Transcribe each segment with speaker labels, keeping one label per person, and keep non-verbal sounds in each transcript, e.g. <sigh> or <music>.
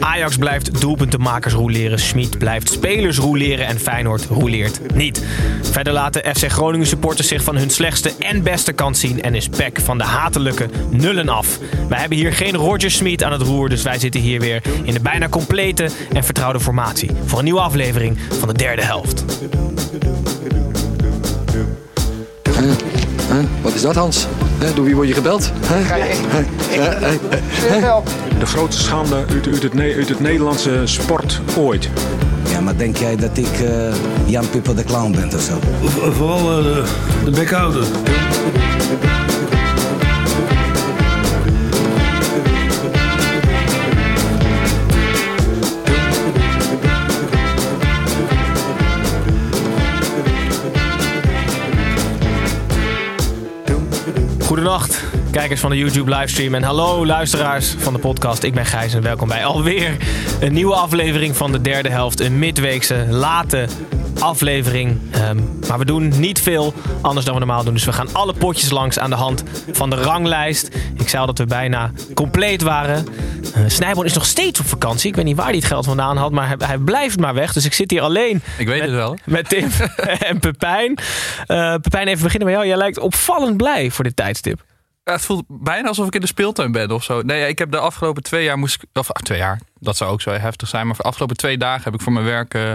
Speaker 1: Ajax blijft doelpuntenmakers roleren, Schmid blijft spelers roleren en Feyenoord roleert niet. Verder laten FC Groningen supporters zich van hun slechtste en beste kant zien en is Peck van de hatelijke nullen af. Wij hebben hier geen Roger Smit aan het roer, dus wij zitten hier weer in de bijna complete en vertrouwde formatie voor een nieuwe aflevering van de derde helft.
Speaker 2: Wat is dat, Hans? Door wie word je gebeld?
Speaker 3: De grootste schande uit, uit, het, uit het Nederlandse sport ooit.
Speaker 4: Ja, maar denk jij dat ik eh, Jan Pippo de Clown ben of zo?
Speaker 5: Vooral eh, de, de bekhouder.
Speaker 1: Goedenacht, kijkers van de YouTube livestream en hallo luisteraars van de podcast. Ik ben Gijs en welkom bij alweer een nieuwe aflevering van de derde helft. Een midweekse, late aflevering. Ehm, maar we doen niet veel anders dan we normaal doen. Dus we gaan alle potjes langs aan de hand van de ranglijst. Ik zei al dat we bijna compleet waren. Uh, Snijboon is nog steeds op vakantie. Ik weet niet waar hij het geld vandaan had, maar hij, hij blijft maar weg. Dus ik zit hier alleen
Speaker 6: Ik weet het wel.
Speaker 1: met Tim <laughs> en Pepijn. Eh, Pepijn, even beginnen met jou. Jij lijkt opvallend blij voor dit tijdstip.
Speaker 6: Ja, het voelt bijna alsof ik in de speeltuin ben of zo. Nee, ik heb de afgelopen twee jaar moest ik- of ah, twee jaar, dat zou ook zo heftig zijn. Maar voor de afgelopen twee dagen heb ik voor mijn werk eh,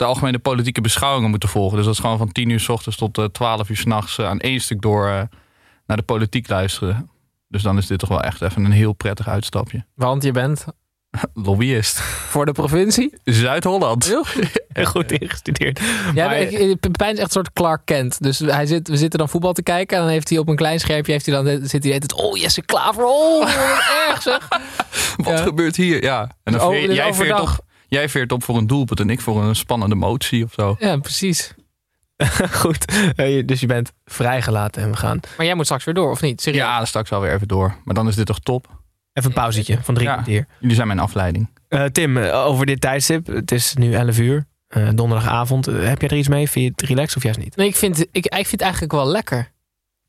Speaker 6: de algemene politieke beschouwingen moeten volgen. Dus dat is gewoon van 10 uur s ochtends tot eh, 12 uur s'nachts nachts aan één stuk door eh, naar de politiek luisteren. Dus dan is dit toch wel echt even een heel prettig uitstapje.
Speaker 7: Want je bent <laughs>
Speaker 6: Lobbyist.
Speaker 7: voor de provincie.
Speaker 6: Zuid-Holland.
Speaker 7: Heel goed. <laughs>
Speaker 1: Ingestudeerd.
Speaker 7: Ja,
Speaker 1: Maar-
Speaker 7: ik- Pepijn is echt een soort Clark Kent. Dus hij zit, we zitten dan voetbal te kijken. En dan heeft hij op een klein schermpje heeft hij dan, zit hij het. Oh, Jesse Klaver. Oh, erg zeg. <laughs>
Speaker 6: Wat
Speaker 7: Ja.
Speaker 6: gebeurt hier? Ja. En dan
Speaker 7: Oh,
Speaker 6: veer-
Speaker 7: dit is
Speaker 6: jij, veert
Speaker 7: overdag.
Speaker 6: Jij veert op voor een doelpunt en ik voor een spannende motie of zo.
Speaker 7: Ja, precies. <laughs>
Speaker 1: goed. Dus je bent vrijgelaten en we gaan
Speaker 7: Maar jij moet straks weer door, of niet? Serieus?
Speaker 6: Ja, straks alweer even door. Maar dan is dit toch top?
Speaker 1: even een pauzetje van drie
Speaker 6: Ja.
Speaker 1: kwartier.
Speaker 6: Jullie zijn mijn afleiding.
Speaker 1: Eh, Tim, eh, over dit tijdstip. Het is nu 11 uur. eh, donderdagavond. Heb jij er iets mee? Vind je het relaxed of juist niet?
Speaker 7: Nee, ik vind, ik, ik vind het eigenlijk wel lekker.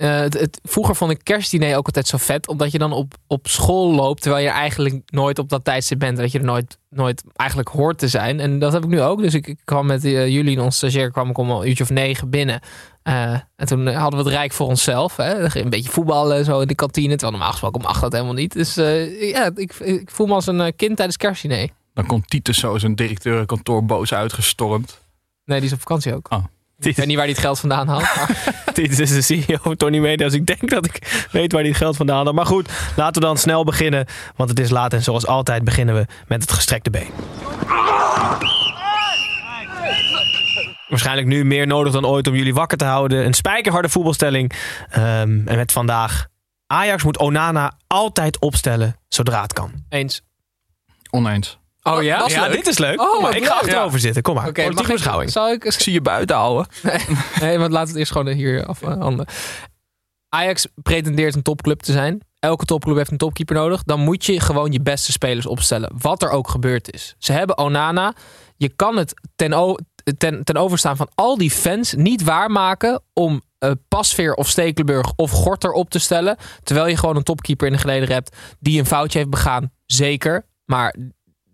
Speaker 7: Eh, het, het- vroeger vond ik kerstdiner ook altijd zo vet. Omdat je dan op, op school loopt. Terwijl je eigenlijk nooit op dat tijdstip bent. Dat je er nooit, nooit eigenlijk hoort te zijn. En dat heb ik nu ook. Dus ik, ik kwam met eh, jullie, ons stagiair, kwam ik om een uurtje of negen binnen. Eh, en toen hadden we het rijk voor onszelf. Hè. Een beetje voetballen en zo in de kantine. Terwijl normaal gesproken om acht dat helemaal niet. Dus ja, ik, ik voel me als een kind tijdens kerstdiner.
Speaker 6: Dan komt Titus zo zijn directeurenkantoor boos uitgestormd.
Speaker 7: Nee, die is op vakantie ook.
Speaker 6: Oh.
Speaker 7: Ik weet niet waar hij het geld vandaan haalt. <laughs>
Speaker 1: Dit is de CEO van Tony Media. Dus ik denk dat ik weet waar hij het geld vandaan had. Maar goed, laten we dan snel beginnen. Want het is laat en zoals altijd beginnen we met het gestrekte been. Waarschijnlijk nu meer nodig dan ooit om jullie wakker te houden. Een spijkerharde voetbalstelling. Ehm, en met vandaag. Ajax moet Onana altijd opstellen zodra het kan.
Speaker 7: Eens.
Speaker 6: Oneens.
Speaker 7: Oh ja?
Speaker 1: ja, dit is leuk.
Speaker 7: Oh,
Speaker 1: maar, ik ga achterover zitten. Kom maar.
Speaker 7: Oké, ik,
Speaker 1: beschouwing.
Speaker 7: zal ik...
Speaker 6: Ik zie je buiten houden. <laughs>
Speaker 7: Nee, want laten we het eerst gewoon hier afhandelen. Ajax pretendeert een topclub te zijn. Elke topclub heeft een topkeeper nodig. Dan moet je gewoon je beste spelers opstellen. Wat er ook gebeurd is. Ze hebben Onana. Je kan het ten, o- ten, ten overstaan van al die fans niet waarmaken om eh, Pasveer of Stekelenburg of Gorter op te stellen. Terwijl je gewoon een topkeeper in de geleden hebt die een foutje heeft begaan. Zeker. Maar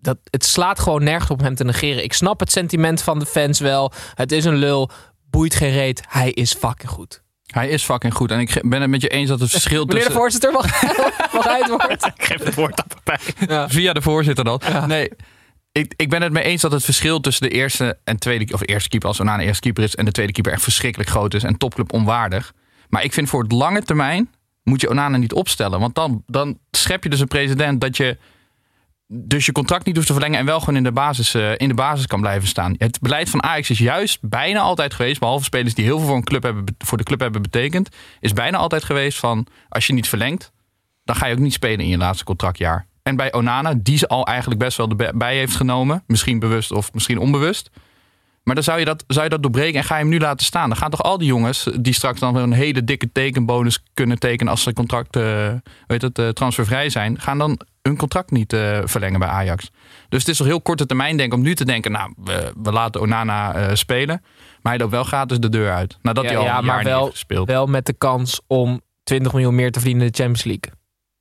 Speaker 7: dat, het slaat gewoon nergens op hem te negeren. Ik snap het sentiment van de fans wel. Het is een lul. Boeit geen reet. Hij is fucking goed.
Speaker 6: Hij is fucking goed. En ik ben het met je eens dat het verschil
Speaker 7: Meneer de
Speaker 6: tussen...
Speaker 7: voorzitter, mag, <laughs> mag hij het woord?
Speaker 1: Ik geef het woord aan Pepijn.
Speaker 6: Via de voorzitter dan. Nee, ik, ik ben het mee eens dat het verschil tussen de eerste en tweede... Of eerste keeper als Onana eerste keeper is... en de tweede keeper echt verschrikkelijk groot is. En topclub onwaardig. Maar ik vind voor het lange termijn... moet je Onana niet opstellen. Want dan, dan schep je dus een president dat je... dus je contract niet hoeft te verlengen en wel gewoon in de, basis, eh, in de basis kan blijven staan. Het beleid van Ajax is juist bijna altijd geweest, behalve spelers die heel veel voor, een club hebben, voor de club hebben betekend, is bijna altijd geweest van als je niet verlengt, dan ga je ook niet spelen in je laatste contractjaar. En bij Onana, die ze al eigenlijk best wel erbij heeft genomen, misschien bewust of misschien onbewust. Maar dan zou je, dat, zou je dat doorbreken en ga je hem nu laten staan. Dan gaan toch al die jongens die straks dan een hele dikke tekenbonus kunnen tekenen als ze contract, eh, weet het, eh, transfervrij zijn, gaan dan hun contract niet eh, verlengen bij Ajax. Dus het is toch heel korte termijn denken om nu te denken, nou, we, we laten Onana spelen. Maar hij loopt wel gratis de deur uit. Nadat
Speaker 7: Ja,
Speaker 6: hij al
Speaker 7: ja,
Speaker 6: een
Speaker 7: maar
Speaker 6: jaar niet
Speaker 7: wel-
Speaker 6: gespeeld.
Speaker 7: Wel met de kans om 20 miljoen meer te verdienen in de Champions League.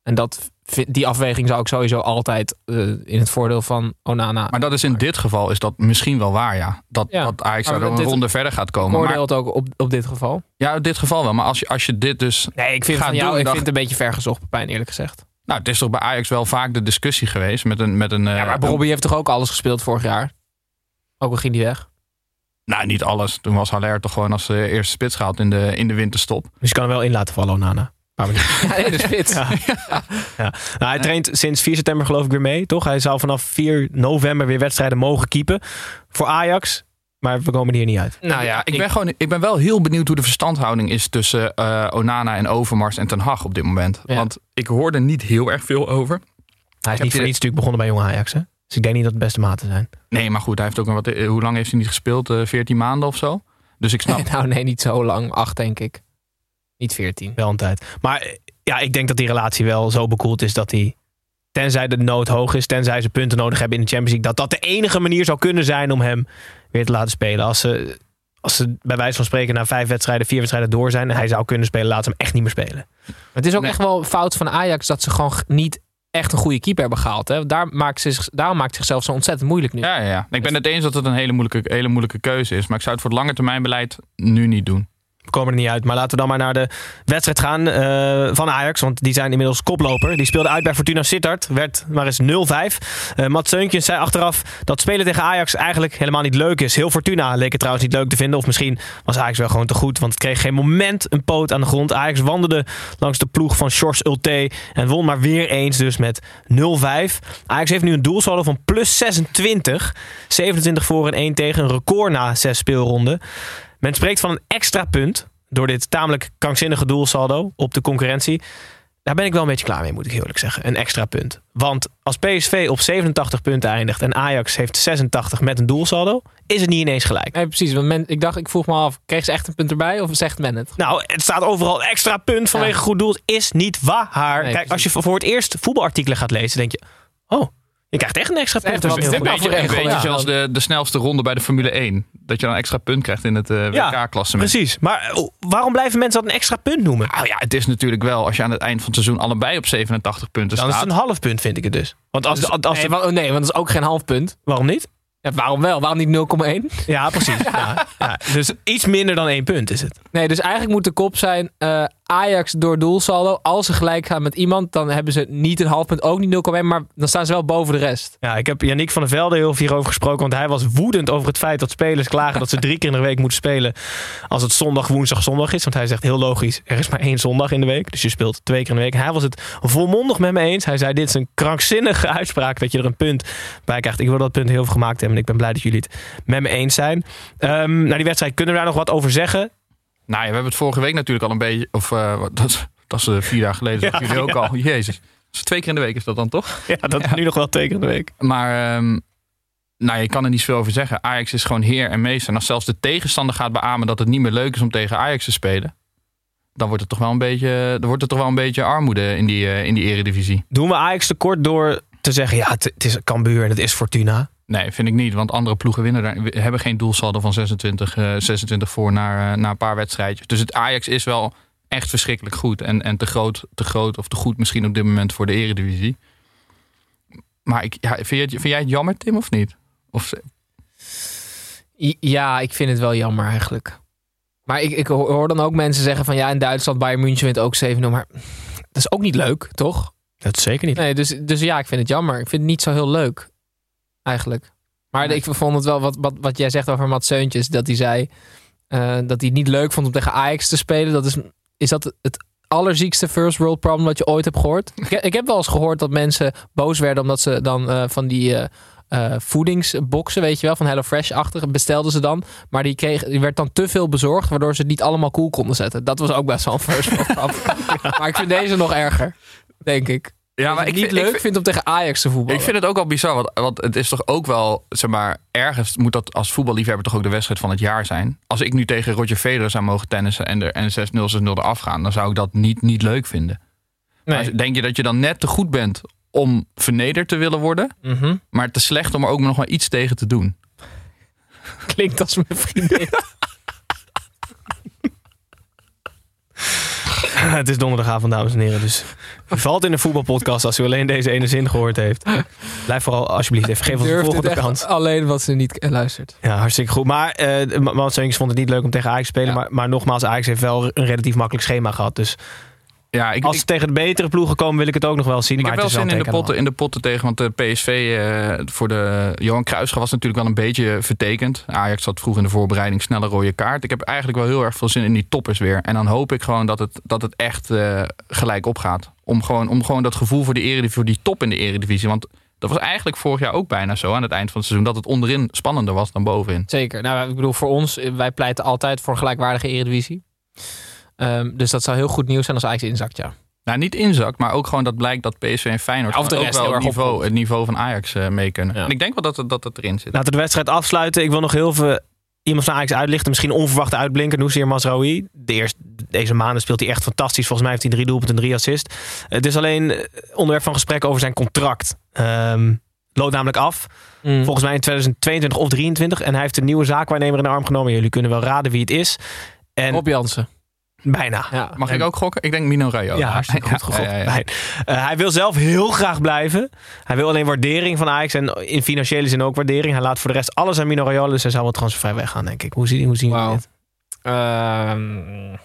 Speaker 7: En dat, die afweging zou ik sowieso altijd eh, in het voordeel van Onana.
Speaker 6: Maar dat is in dit geval is dat misschien wel waar, ja. Dat,
Speaker 7: Ja.
Speaker 6: dat Ajax er een ronde verder gaat komen. Maar,
Speaker 7: oordeel het ook op, op dit geval.
Speaker 6: ja, in dit geval wel. Maar als je, als je dit dus...
Speaker 7: Nee, ik vind,
Speaker 6: Gaat
Speaker 7: van jou,
Speaker 6: doen,
Speaker 7: ik vind het een beetje vergezocht, Pepijn, eerlijk gezegd.
Speaker 6: Nou, het is toch bij Ajax wel vaak de discussie geweest met een... Met een
Speaker 7: Ja,
Speaker 6: eh,
Speaker 7: maar Bobby heeft toch ook alles gespeeld vorig jaar? Ook al ging die weg.
Speaker 6: Nou, niet alles. Toen was Haller toch gewoon als eh, eerste spits gehaald in de, in de winterstop.
Speaker 1: Dus je kan hem wel in laten vallen, Onana. <laughs>
Speaker 7: Ja, nee, spits. <laughs>
Speaker 1: Ja. Ja. Nou, hij traint sinds 4 september geloof ik weer mee, toch? Hij zou vanaf 4 november weer wedstrijden mogen keepen voor Ajax. Maar we komen hier niet uit.
Speaker 7: Nou ja,
Speaker 6: ik, ben gewoon, ik ben wel heel benieuwd hoe de verstandhouding is tussen eh, Onana en Overmars en Ten Hag op dit moment.
Speaker 7: Ja.
Speaker 6: Want ik hoor er niet heel erg veel over.
Speaker 1: Hij is niet voor niets natuurlijk begonnen bij Jong Ajax, hè? Dus ik denk niet dat het beste maten zijn.
Speaker 6: Nee, maar goed, hij heeft ook een wat. eh, Hoe lang heeft hij niet gespeeld? Eh 14 maanden of zo. Dus ik snap. <laughs>
Speaker 7: nou nee, niet zo lang. Acht, denk ik. Niet veertien.
Speaker 1: Wel een tijd. Maar eh, ja, ik denk dat die relatie wel zo bekoeld is dat hij... Tenzij de nood hoog is, tenzij ze punten nodig hebben in de Champions League... dat dat de enige manier zou kunnen zijn om hem weer te laten spelen. Als ze, als ze bij wijze van spreken na vijf wedstrijden, vier wedstrijden door zijn... en hij zou kunnen spelen, laten ze hem echt niet meer spelen.
Speaker 7: Het is ook
Speaker 6: Nee.
Speaker 7: echt wel fout van Ajax dat ze gewoon niet echt een goede keeper hebben gehaald. Hè? Daar maakt ze, zich- daarom maakt zichzelf zo ontzettend moeilijk nu.
Speaker 6: Ja, ja, ja. Ik ben het eens dat het een hele moeilijke, hele moeilijke keuze is. Maar ik zou het voor het lange termijn beleid nu niet doen.
Speaker 1: Komen er niet uit. Maar laten we dan maar naar de wedstrijd gaan eh, van Ajax. Want die zijn inmiddels koploper. Die speelde uit bij Fortuna Sittard. Werd maar eens 0-5. Eh Mats Seuntjens zei achteraf dat spelen tegen Ajax eigenlijk helemaal niet leuk is. Heel Fortuna leek het trouwens niet leuk te vinden. Of misschien was Ajax wel gewoon te goed. Want het kreeg geen moment een poot aan de grond. Ajax wandelde langs de ploeg van Sjors Ulte. En won maar weer eens dus met 0-5. Ajax heeft nu een doelsaldo van plus 26. 27 voor en 1 tegen. Een record na zes speelronden. Men spreekt van een extra punt door dit tamelijk krankzinnige doelsaldo op de concurrentie. Daar ben ik wel een beetje klaar mee, moet ik eerlijk zeggen. Een extra punt. Want als PSV op 87 punten eindigt en Ajax heeft 86 met een doelsaldo, is het niet ineens gelijk.
Speaker 7: Nee, precies. Want men, ik dacht, ik vroeg me af, kreeg ze echt een punt erbij of zegt men het?
Speaker 1: Nou, het staat overal extra punt vanwege
Speaker 7: Ja.
Speaker 1: goed doel. Is niet waar.
Speaker 7: Nee,
Speaker 1: Kijk, als je voor het eerst voetbalartikelen gaat lezen, denk je: oh, je krijgt echt een extra punt. Dat is
Speaker 6: Beetje,
Speaker 7: voor
Speaker 6: een beetje
Speaker 7: ja.
Speaker 6: zoals de, de snelste ronde bij de Formule 1. Dat je dan een extra punt krijgt in het eh
Speaker 1: Ja,
Speaker 6: WK-klassement.
Speaker 1: Precies. Maar oh, waarom blijven mensen dat een extra punt noemen?
Speaker 6: Nou ja, het is natuurlijk wel als je aan het eind van het seizoen allebei op 87 punten
Speaker 1: Dan is
Speaker 6: staat.
Speaker 1: het een half punt, vind ik het dus. Want als, als, als
Speaker 7: nee, oh, nee, want dat is ook geen half punt.
Speaker 1: waarom niet?
Speaker 7: Ja, waarom wel? Waarom niet 0,1?
Speaker 1: Ja, precies. <laughs> ja. Ja, Dus iets minder dan één punt is het.
Speaker 7: Nee, dus eigenlijk moet de kop zijn eh, Ajax door doelsaldo. Als ze gelijk gaan met iemand, dan hebben ze niet een half punt, ook niet 0,1. Maar dan staan ze wel boven de rest.
Speaker 1: Ja, ik heb Yannick van der Velde heel veel hierover gesproken. Want hij was woedend over het feit dat spelers klagen dat ze drie keer in de week moeten spelen. Als het zondag, woensdag, zondag is. Want hij zegt heel logisch, er is maar één zondag in de week. Dus je speelt twee keer in de week. Hij was het volmondig met me eens. Hij zei, dit is een krankzinnige uitspraak dat je er een punt bij krijgt. Ik wil dat punt heel veel gemaakt hebben. En ik ben blij dat jullie het met me eens zijn. Ehm nou, die wedstrijd, kunnen we daar nog wat over zeggen?
Speaker 6: Nou ja, we hebben het vorige week natuurlijk al een beetje... Of wat- dat, dat is eh, vier dagen geleden. Dat jullie ook al. Jezus. Dus twee keer in de week is dat dan toch?
Speaker 1: Ja, dat is nu nog wel twee keer in de week.
Speaker 6: Maar ehm, nou, je kan er niet zoveel over zeggen. Ajax is gewoon heer en meester. En als zelfs de tegenstander gaat beamen dat het niet meer leuk is om tegen Ajax te spelen... dan wordt het toch wel een beetje, dan wordt het toch wel een beetje armoede in die, eh, in die eredivisie.
Speaker 1: Doen we Ajax tekort door te zeggen, ja, het, het is Cambuur en het is Fortuna.
Speaker 6: Nee, vind ik niet. Want andere ploegen winnen daar, hebben geen doelsaldo van 26, eh, 26 voor na, na een paar wedstrijdjes. Dus het Ajax is wel echt verschrikkelijk goed. En, en te, groot, te groot of te goed misschien op dit moment voor de eredivisie. Maar ik, ja, vind, je het- vind jij het jammer, Tim, of niet? Of,
Speaker 7: Ja, ik vind het wel jammer eigenlijk. Maar ik, ik hoor hoor dan ook mensen zeggen van ja, in Duitsland Bayern München wint ook 7-0. Maar dat is ook niet leuk, toch?
Speaker 1: Dat is zeker niet.
Speaker 7: Nee, dus, dus ja, ik vind het jammer. Ik vind het niet zo heel leuk, eigenlijk. Maar ik vond het wel, wat, wat, wat jij zegt over Mats Seuntjes, dat hij zei eh, dat hij het niet leuk vond om tegen Ajax te spelen. Dat is, is dat het allerziekste first world problem dat je ooit hebt gehoord? ik, ik heb wel eens gehoord dat mensen boos werden omdat ze dan eh, van die eh, voedingsboxen, weet je wel, van HelloFresh-achtige, bestelden ze dan. Maar die, kreeg, die werd dan te veel bezorgd, waardoor ze het niet allemaal cool konden zetten. Dat was ook best wel een first world problem. <laughs> maar ik vind deze nog erger, denk ik.
Speaker 6: Ja,
Speaker 7: maar ik niet leuk
Speaker 6: ik,
Speaker 7: vind om tegen Ajax te voetballen.
Speaker 6: Ik vind het ook wel bizar, want, want het is toch ook wel, zeg maar, ergens moet dat als voetballiefhebber toch ook de wedstrijd van het jaar zijn. Als ik nu tegen Roger Federer zou mogen tennissen en er en 6-0, 6-0 eraf gaan, dan zou ik dat niet, niet leuk vinden.
Speaker 7: Nee.
Speaker 6: Maar Denk je dat je dan net te goed bent om vernederd te willen worden,
Speaker 7: Mhm.
Speaker 6: maar te slecht om er ook nog maar iets tegen te doen?
Speaker 7: Klinkt als mijn vriendin. <laughs> <laughs>
Speaker 1: het is donderdagavond, dames en heren. Dus valt in een voetbalpodcast als u alleen deze ene zin gehoord heeft. Blijf vooral alsjeblieft even. Geef ons
Speaker 7: het
Speaker 1: volgende kans.
Speaker 7: alleen wat ze niet eh, luistert.
Speaker 1: Ja, hartstikke goed. Maar eh Mats Swings vond het niet leuk om tegen Ajax te spelen.
Speaker 7: Ja.
Speaker 1: Maar, maar nogmaals, Ajax heeft wel een relatief makkelijk schema gehad. Dus
Speaker 6: Ja, ik,
Speaker 1: als
Speaker 6: ik,
Speaker 1: ze tegen de betere ploegen komen, wil ik het ook nog wel zien.
Speaker 6: ik
Speaker 1: maar
Speaker 6: heb wel zin in de, potten, in de potten tegen, want de PSV eh, voor de Johan Cruijffschaal was natuurlijk wel een beetje vertekend. Ajax had vroeg in de voorbereiding snelle rode kaart. Ik heb eigenlijk wel heel erg veel zin in die toppers weer. En dan hoop ik gewoon dat het, dat het echt eh, gelijk opgaat. Om gewoon, om gewoon dat gevoel voor, de eredivisie, voor die top in de eredivisie. Want dat was eigenlijk vorig jaar ook bijna zo aan het eind van het seizoen. Dat het onderin spannender was dan bovenin.
Speaker 7: Zeker. Nou, ik bedoel, voor ons, eh, wij pleiten altijd voor een gelijkwaardige eredivisie. Ehm, dus dat zou heel goed nieuws zijn als Ajax inzakt, ja.
Speaker 6: Nou, niet inzakt, maar ook gewoon dat blijkt dat PSV en Feyenoord
Speaker 7: Ja, of de
Speaker 6: ook wel
Speaker 7: heel
Speaker 6: het
Speaker 7: erg
Speaker 6: niveau, het niveau van Ajax eh, mee kunnen.
Speaker 7: Ja.
Speaker 6: En ik denk wel dat het, dat het erin zit.
Speaker 1: Laten we de wedstrijd afsluiten. Ik wil nog heel veel iemand van Ajax uitlichten. Misschien onverwachte uitblinker. Nousir Masraoui. De eerste, deze maanden speelt hij echt fantastisch. Volgens mij heeft hij drie doelpunten en drie assists. Het is alleen eh, onderwerp van gesprek over zijn contract. Ehm loopt namelijk af.
Speaker 7: Mm.
Speaker 1: Volgens mij in 2022 of 2023. En hij heeft een nieuwe zaakwaarnemer in de arm genomen. Jullie kunnen wel raden wie het is. En
Speaker 7: Rob Jansen.
Speaker 1: Bijna.
Speaker 7: Ja.
Speaker 6: Mag ik ook gokken? Ik denk Mino Rayo.
Speaker 1: Ja, hartstikke goed gegokt.
Speaker 6: Ja, ja, ja.
Speaker 1: Fijn. Eh, hij wil zelf heel graag blijven. Hij wil alleen waardering van Ajax en in financiële zin ook waardering. Hij laat voor de rest alles aan Mino Raiola, dus hij zal wel transfervrij weggaan, denk ik. Hoe, zie, hoe zien jullie
Speaker 7: Wauw.
Speaker 1: dit?
Speaker 7: Ehm,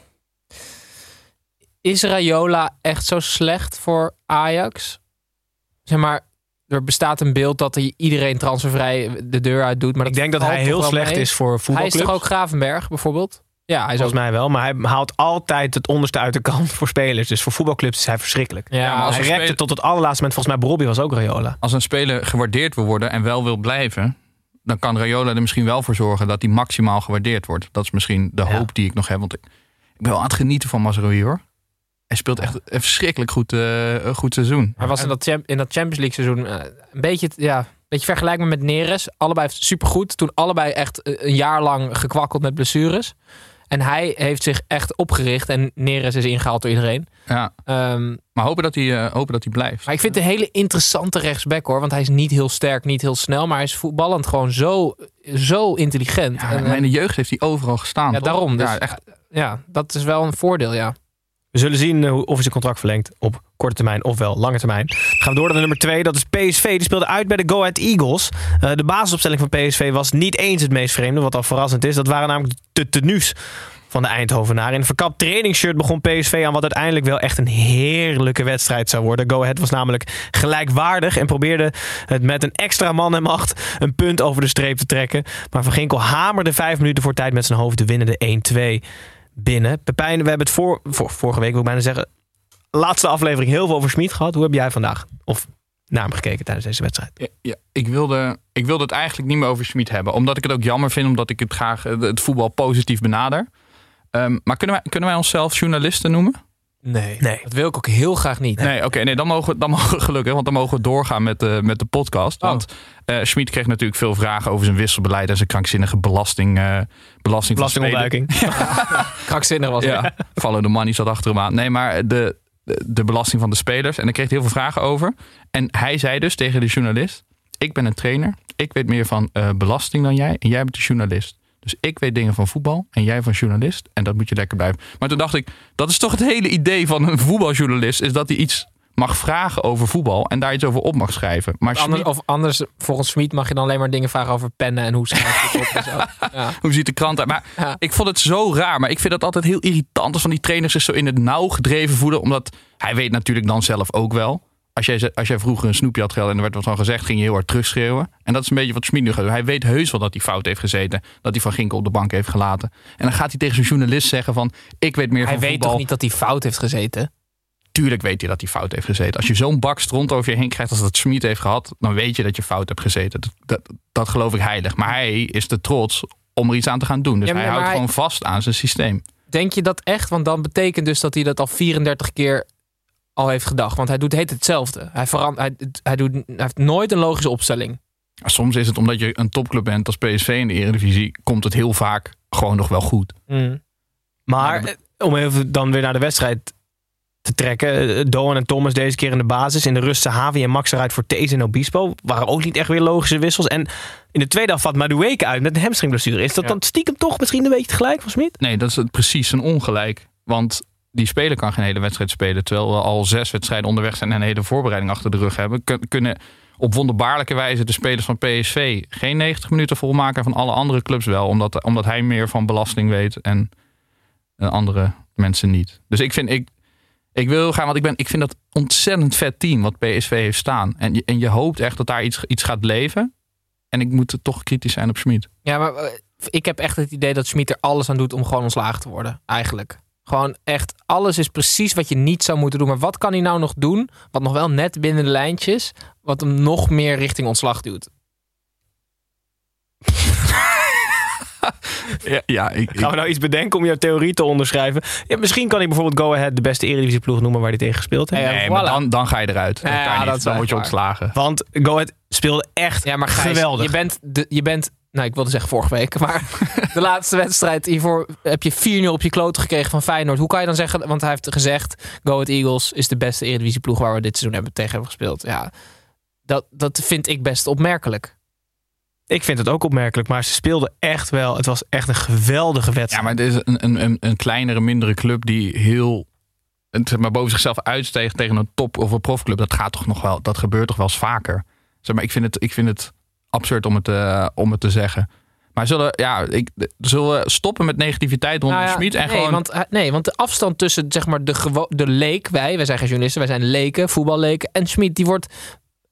Speaker 7: is Rayola echt zo slecht voor Ajax? Zeg maar, er bestaat een beeld dat hij iedereen transfervrij de deur uit doet. Maar
Speaker 1: Ik denk dat hij heel slecht
Speaker 7: mee?
Speaker 1: is voor
Speaker 7: Hij is
Speaker 1: voetbalclubs.
Speaker 7: toch ook Gravenberg bijvoorbeeld? Ja, hij is ook.
Speaker 1: Volgens mij wel, maar hij haalt altijd het onderste uit de kant voor spelers. Dus voor voetbalclubs is hij verschrikkelijk.
Speaker 7: Ja,
Speaker 6: maar als
Speaker 1: hij
Speaker 6: een
Speaker 1: rekte
Speaker 6: speler-
Speaker 1: tot het allerlaatste moment. Volgens mij Bobby was ook Raiola.
Speaker 6: Als een speler gewaardeerd wil worden en wel wil blijven, dan kan Rayola er misschien wel voor zorgen dat hij maximaal gewaardeerd wordt. Dat is misschien de
Speaker 1: Ja.
Speaker 6: hoop die ik nog heb. Want ik, ik ben wel aan het genieten van Mazraoui hoor. Hij speelt echt een verschrikkelijk goed, eh, een goed seizoen.
Speaker 7: Hij was in dat, in dat Champions League seizoen eh, een beetje, ja, een beetje vergelijkbaar met Neres. Allebei supergoed. Toen allebei echt eh, een jaar lang gekwakkeld met blessures. En hij heeft zich echt opgericht. En Neres is ingehaald door iedereen.
Speaker 6: Ja,
Speaker 7: Ehm,
Speaker 6: maar hopen dat hij, eh, hopen dat hij blijft.
Speaker 7: maar ik vind het een hele interessante rechtsback hoor. Want hij is niet heel sterk, niet heel snel. Maar hij is voetballend gewoon zo, zo intelligent.
Speaker 6: Ja,
Speaker 7: en,
Speaker 6: in de jeugd heeft hij overal gestaan.
Speaker 7: ja,
Speaker 6: toch?
Speaker 7: daarom. Dus,
Speaker 6: Ja, echt.
Speaker 7: ja, dat is wel een voordeel, ja.
Speaker 1: We zullen zien eh, of hij zijn contract verlengt op korte termijn ofwel lange termijn. Gaan we door naar nummer 2. Dat is PSV. Die speelde uit bij de Go Ahead Eagles. Eh, de basisopstelling van PSV was niet eens het meest vreemde. Wat al verrassend is. Dat waren namelijk de tenues van de Eindhovenaren. In een verkapt trainingsshirt begon PSV aan wat uiteindelijk wel echt een heerlijke wedstrijd zou worden. Go Ahead was namelijk gelijkwaardig en probeerde het met een extra man en macht een punt over de streep te trekken. Maar Van Ginkel hamerde vijf minuten voor tijd met zijn hoofd de winnende 1-2 binnen. Pepijn, we hebben het voor, vorige week, wil ik bijna zeggen, laatste aflevering heel veel over Schmid gehad. Hoe heb jij vandaag of naar hem gekeken tijdens deze wedstrijd?
Speaker 6: Ja, ik, wilde, ik wilde het eigenlijk niet meer over Schmid hebben. Omdat ik het ook jammer vind, omdat ik het graag het voetbal positief benader. Ehm, maar kunnen wij, kunnen wij onszelf journalisten noemen?
Speaker 7: Nee.
Speaker 1: Nee.
Speaker 7: Dat wil ik ook heel graag niet.
Speaker 6: Nee, oké, nee, dan mogen, we- dan mogen we gelukkig, want dan mogen we doorgaan met de, met de podcast.
Speaker 7: Oh.
Speaker 6: Want eh Schmid kreeg natuurlijk veel vragen over zijn wisselbeleid en zijn krankzinnige belasting, eh, belasting.
Speaker 1: Belastingontduiking. <laughs>
Speaker 7: Krankzinnig was het.
Speaker 6: Ja, <laughs> follow the money zat achter hem aan. Nee, maar de, de, de belasting van de spelers. En daar kreeg hij heel veel vragen over. En hij zei dus tegen de journalist: Ik ben een trainer. Ik weet meer van eh, belasting dan jij. En jij bent de journalist. Dus ik weet dingen van voetbal en jij van journalist. En dat moet je lekker blijven. Maar toen dacht ik, dat is toch het hele idee van een voetbaljournalist. Is dat hij iets mag vragen over voetbal. En daar iets over op mag schrijven. Maar
Speaker 7: Anders, of anders, volgens Smit mag je dan alleen maar dingen vragen over pennen en hoe schrijf je <laughs> het op en zo. Ja. <laughs>
Speaker 6: Hoe ziet de krant uit? Maar
Speaker 7: Ja.
Speaker 6: ik vond het zo raar. Maar ik vind dat altijd heel irritant als van die trainers zich zo in het nauw gedreven voelen. Omdat hij weet natuurlijk dan zelf ook wel. Als jij, als jij vroeger een snoepje had gehad en er werd wat van gezegd, ging je heel hard terugschreeuwen. En dat is een beetje wat Schmid nu gaat doen. Hij weet heus wel dat hij fout heeft gezeten. Dat hij Van Ginkel op de bank heeft gelaten. En dan gaat hij tegen zijn journalist zeggen van, ik weet meer
Speaker 7: Hij
Speaker 6: van
Speaker 7: weet
Speaker 6: voetbal.
Speaker 7: toch niet dat hij fout heeft gezeten?
Speaker 6: Tuurlijk weet hij dat hij fout heeft gezeten. Als je zo'n bak stront over je heen krijgt als dat Schmid heeft gehad, dan weet je dat je fout hebt gezeten. Dat, dat, dat geloof ik heilig. Maar hij is te trots om er iets aan te gaan doen. Dus
Speaker 7: Ja,
Speaker 6: hij houdt
Speaker 7: hij-
Speaker 6: gewoon vast aan zijn systeem.
Speaker 7: Denk je dat echt? Want dan betekent dus dat hij dat al 34 keer al heeft gedacht. Want hij doet heet hetzelfde. Hij, veran- hij, hij, doet, hij heeft nooit een logische opstelling.
Speaker 6: Soms is het omdat je een topclub bent als PSV in de Eredivisie, komt het heel vaak gewoon nog wel goed.
Speaker 1: Maar eh, om even dan weer naar de wedstrijd te trekken. eh, Doan en Thomas deze keer in de basis. In de rust Havi en Max eruit voor Thees en Obispo. Waren ook niet echt weer logische wissels. En in de tweede helft vat Madueke uit met een hamstringblessure. Is dat
Speaker 7: Ja.
Speaker 1: dan stiekem toch misschien een beetje tegelijk van Smit?
Speaker 6: Nee, dat is het precies een ongelijk. Want die speler kan geen hele wedstrijd spelen. Terwijl we al zes wedstrijden onderweg zijn en een hele voorbereiding achter de rug hebben. Kun- Kunnen op wonderbaarlijke wijze de spelers van PSV geen 90 minuten volmaken. En van alle andere clubs wel. Omdat, omdat hij meer van belasting weet en en andere mensen niet. Dus ik vind, ik, ik wil gaan, want ik, ben, ik vind dat ontzettend vet team wat PSV heeft staan. En je, en je hoopt echt dat daar iets, iets gaat leven. En ik moet toch kritisch zijn op Schmid.
Speaker 7: Ja, maar eh, ik heb echt het idee dat Schmid er alles aan doet om gewoon ontslagen te worden. Eigenlijk. Gewoon echt, alles is precies wat je niet zou moeten doen. Maar wat kan hij nou nog doen, wat nog wel net binnen de lijntjes, wat hem nog meer richting ontslag duwt? <laughs>
Speaker 6: Ja, ja ik,
Speaker 1: Gaan we nou iets bedenken om jouw theorie te onderschrijven? Ja, misschien kan ik bijvoorbeeld Go Ahead de beste Eredivisie-ploeg noemen waar hij tegen gespeeld heeft.
Speaker 6: Nee,
Speaker 7: voilà.
Speaker 6: maar dan, dan ga je eruit.
Speaker 7: Ja,
Speaker 6: niet.
Speaker 7: dat
Speaker 6: dan word je
Speaker 7: waar.
Speaker 6: ontslagen.
Speaker 1: Want Go Ahead speelde echt
Speaker 7: Ja, maar Gijs,
Speaker 1: geweldig.
Speaker 7: Je bent, de, je bent, nou ik wilde zeggen vorige week, maar de <laughs> laatste wedstrijd hiervoor heb je 4-0 op je kloot gekregen van Feyenoord. Hoe kan je dan zeggen, want hij heeft gezegd, Go Ahead Eagles is de beste Eredivisie ploeg waar we dit seizoen hebben tegen hebben gespeeld. Ja, dat, dat vind ik best opmerkelijk.
Speaker 1: Ik vind het ook opmerkelijk, maar ze speelden echt wel. Het was echt een geweldige wedstrijd.
Speaker 6: Ja, maar het is een, een, een, kleinere, mindere club die heel het, zeg maar, boven zichzelf uitsteegt tegen een top- of een profclub. Dat gaat toch nog wel, dat gebeurt toch wel eens vaker. Zeg maar, ik vind het, ik vind het absurd om het, eh, om het te zeggen. Maar zullen, ja, ik, zullen we stoppen met negativiteit rondom
Speaker 7: Nou ja,
Speaker 6: Schmid en
Speaker 7: nee,
Speaker 6: gewoon...
Speaker 7: want, eh, nee, want de afstand tussen zeg maar, de, gewo- de leek, wij, wij zijn geen journalisten, wij zijn leken, voetballeken. En Schmid, die wordt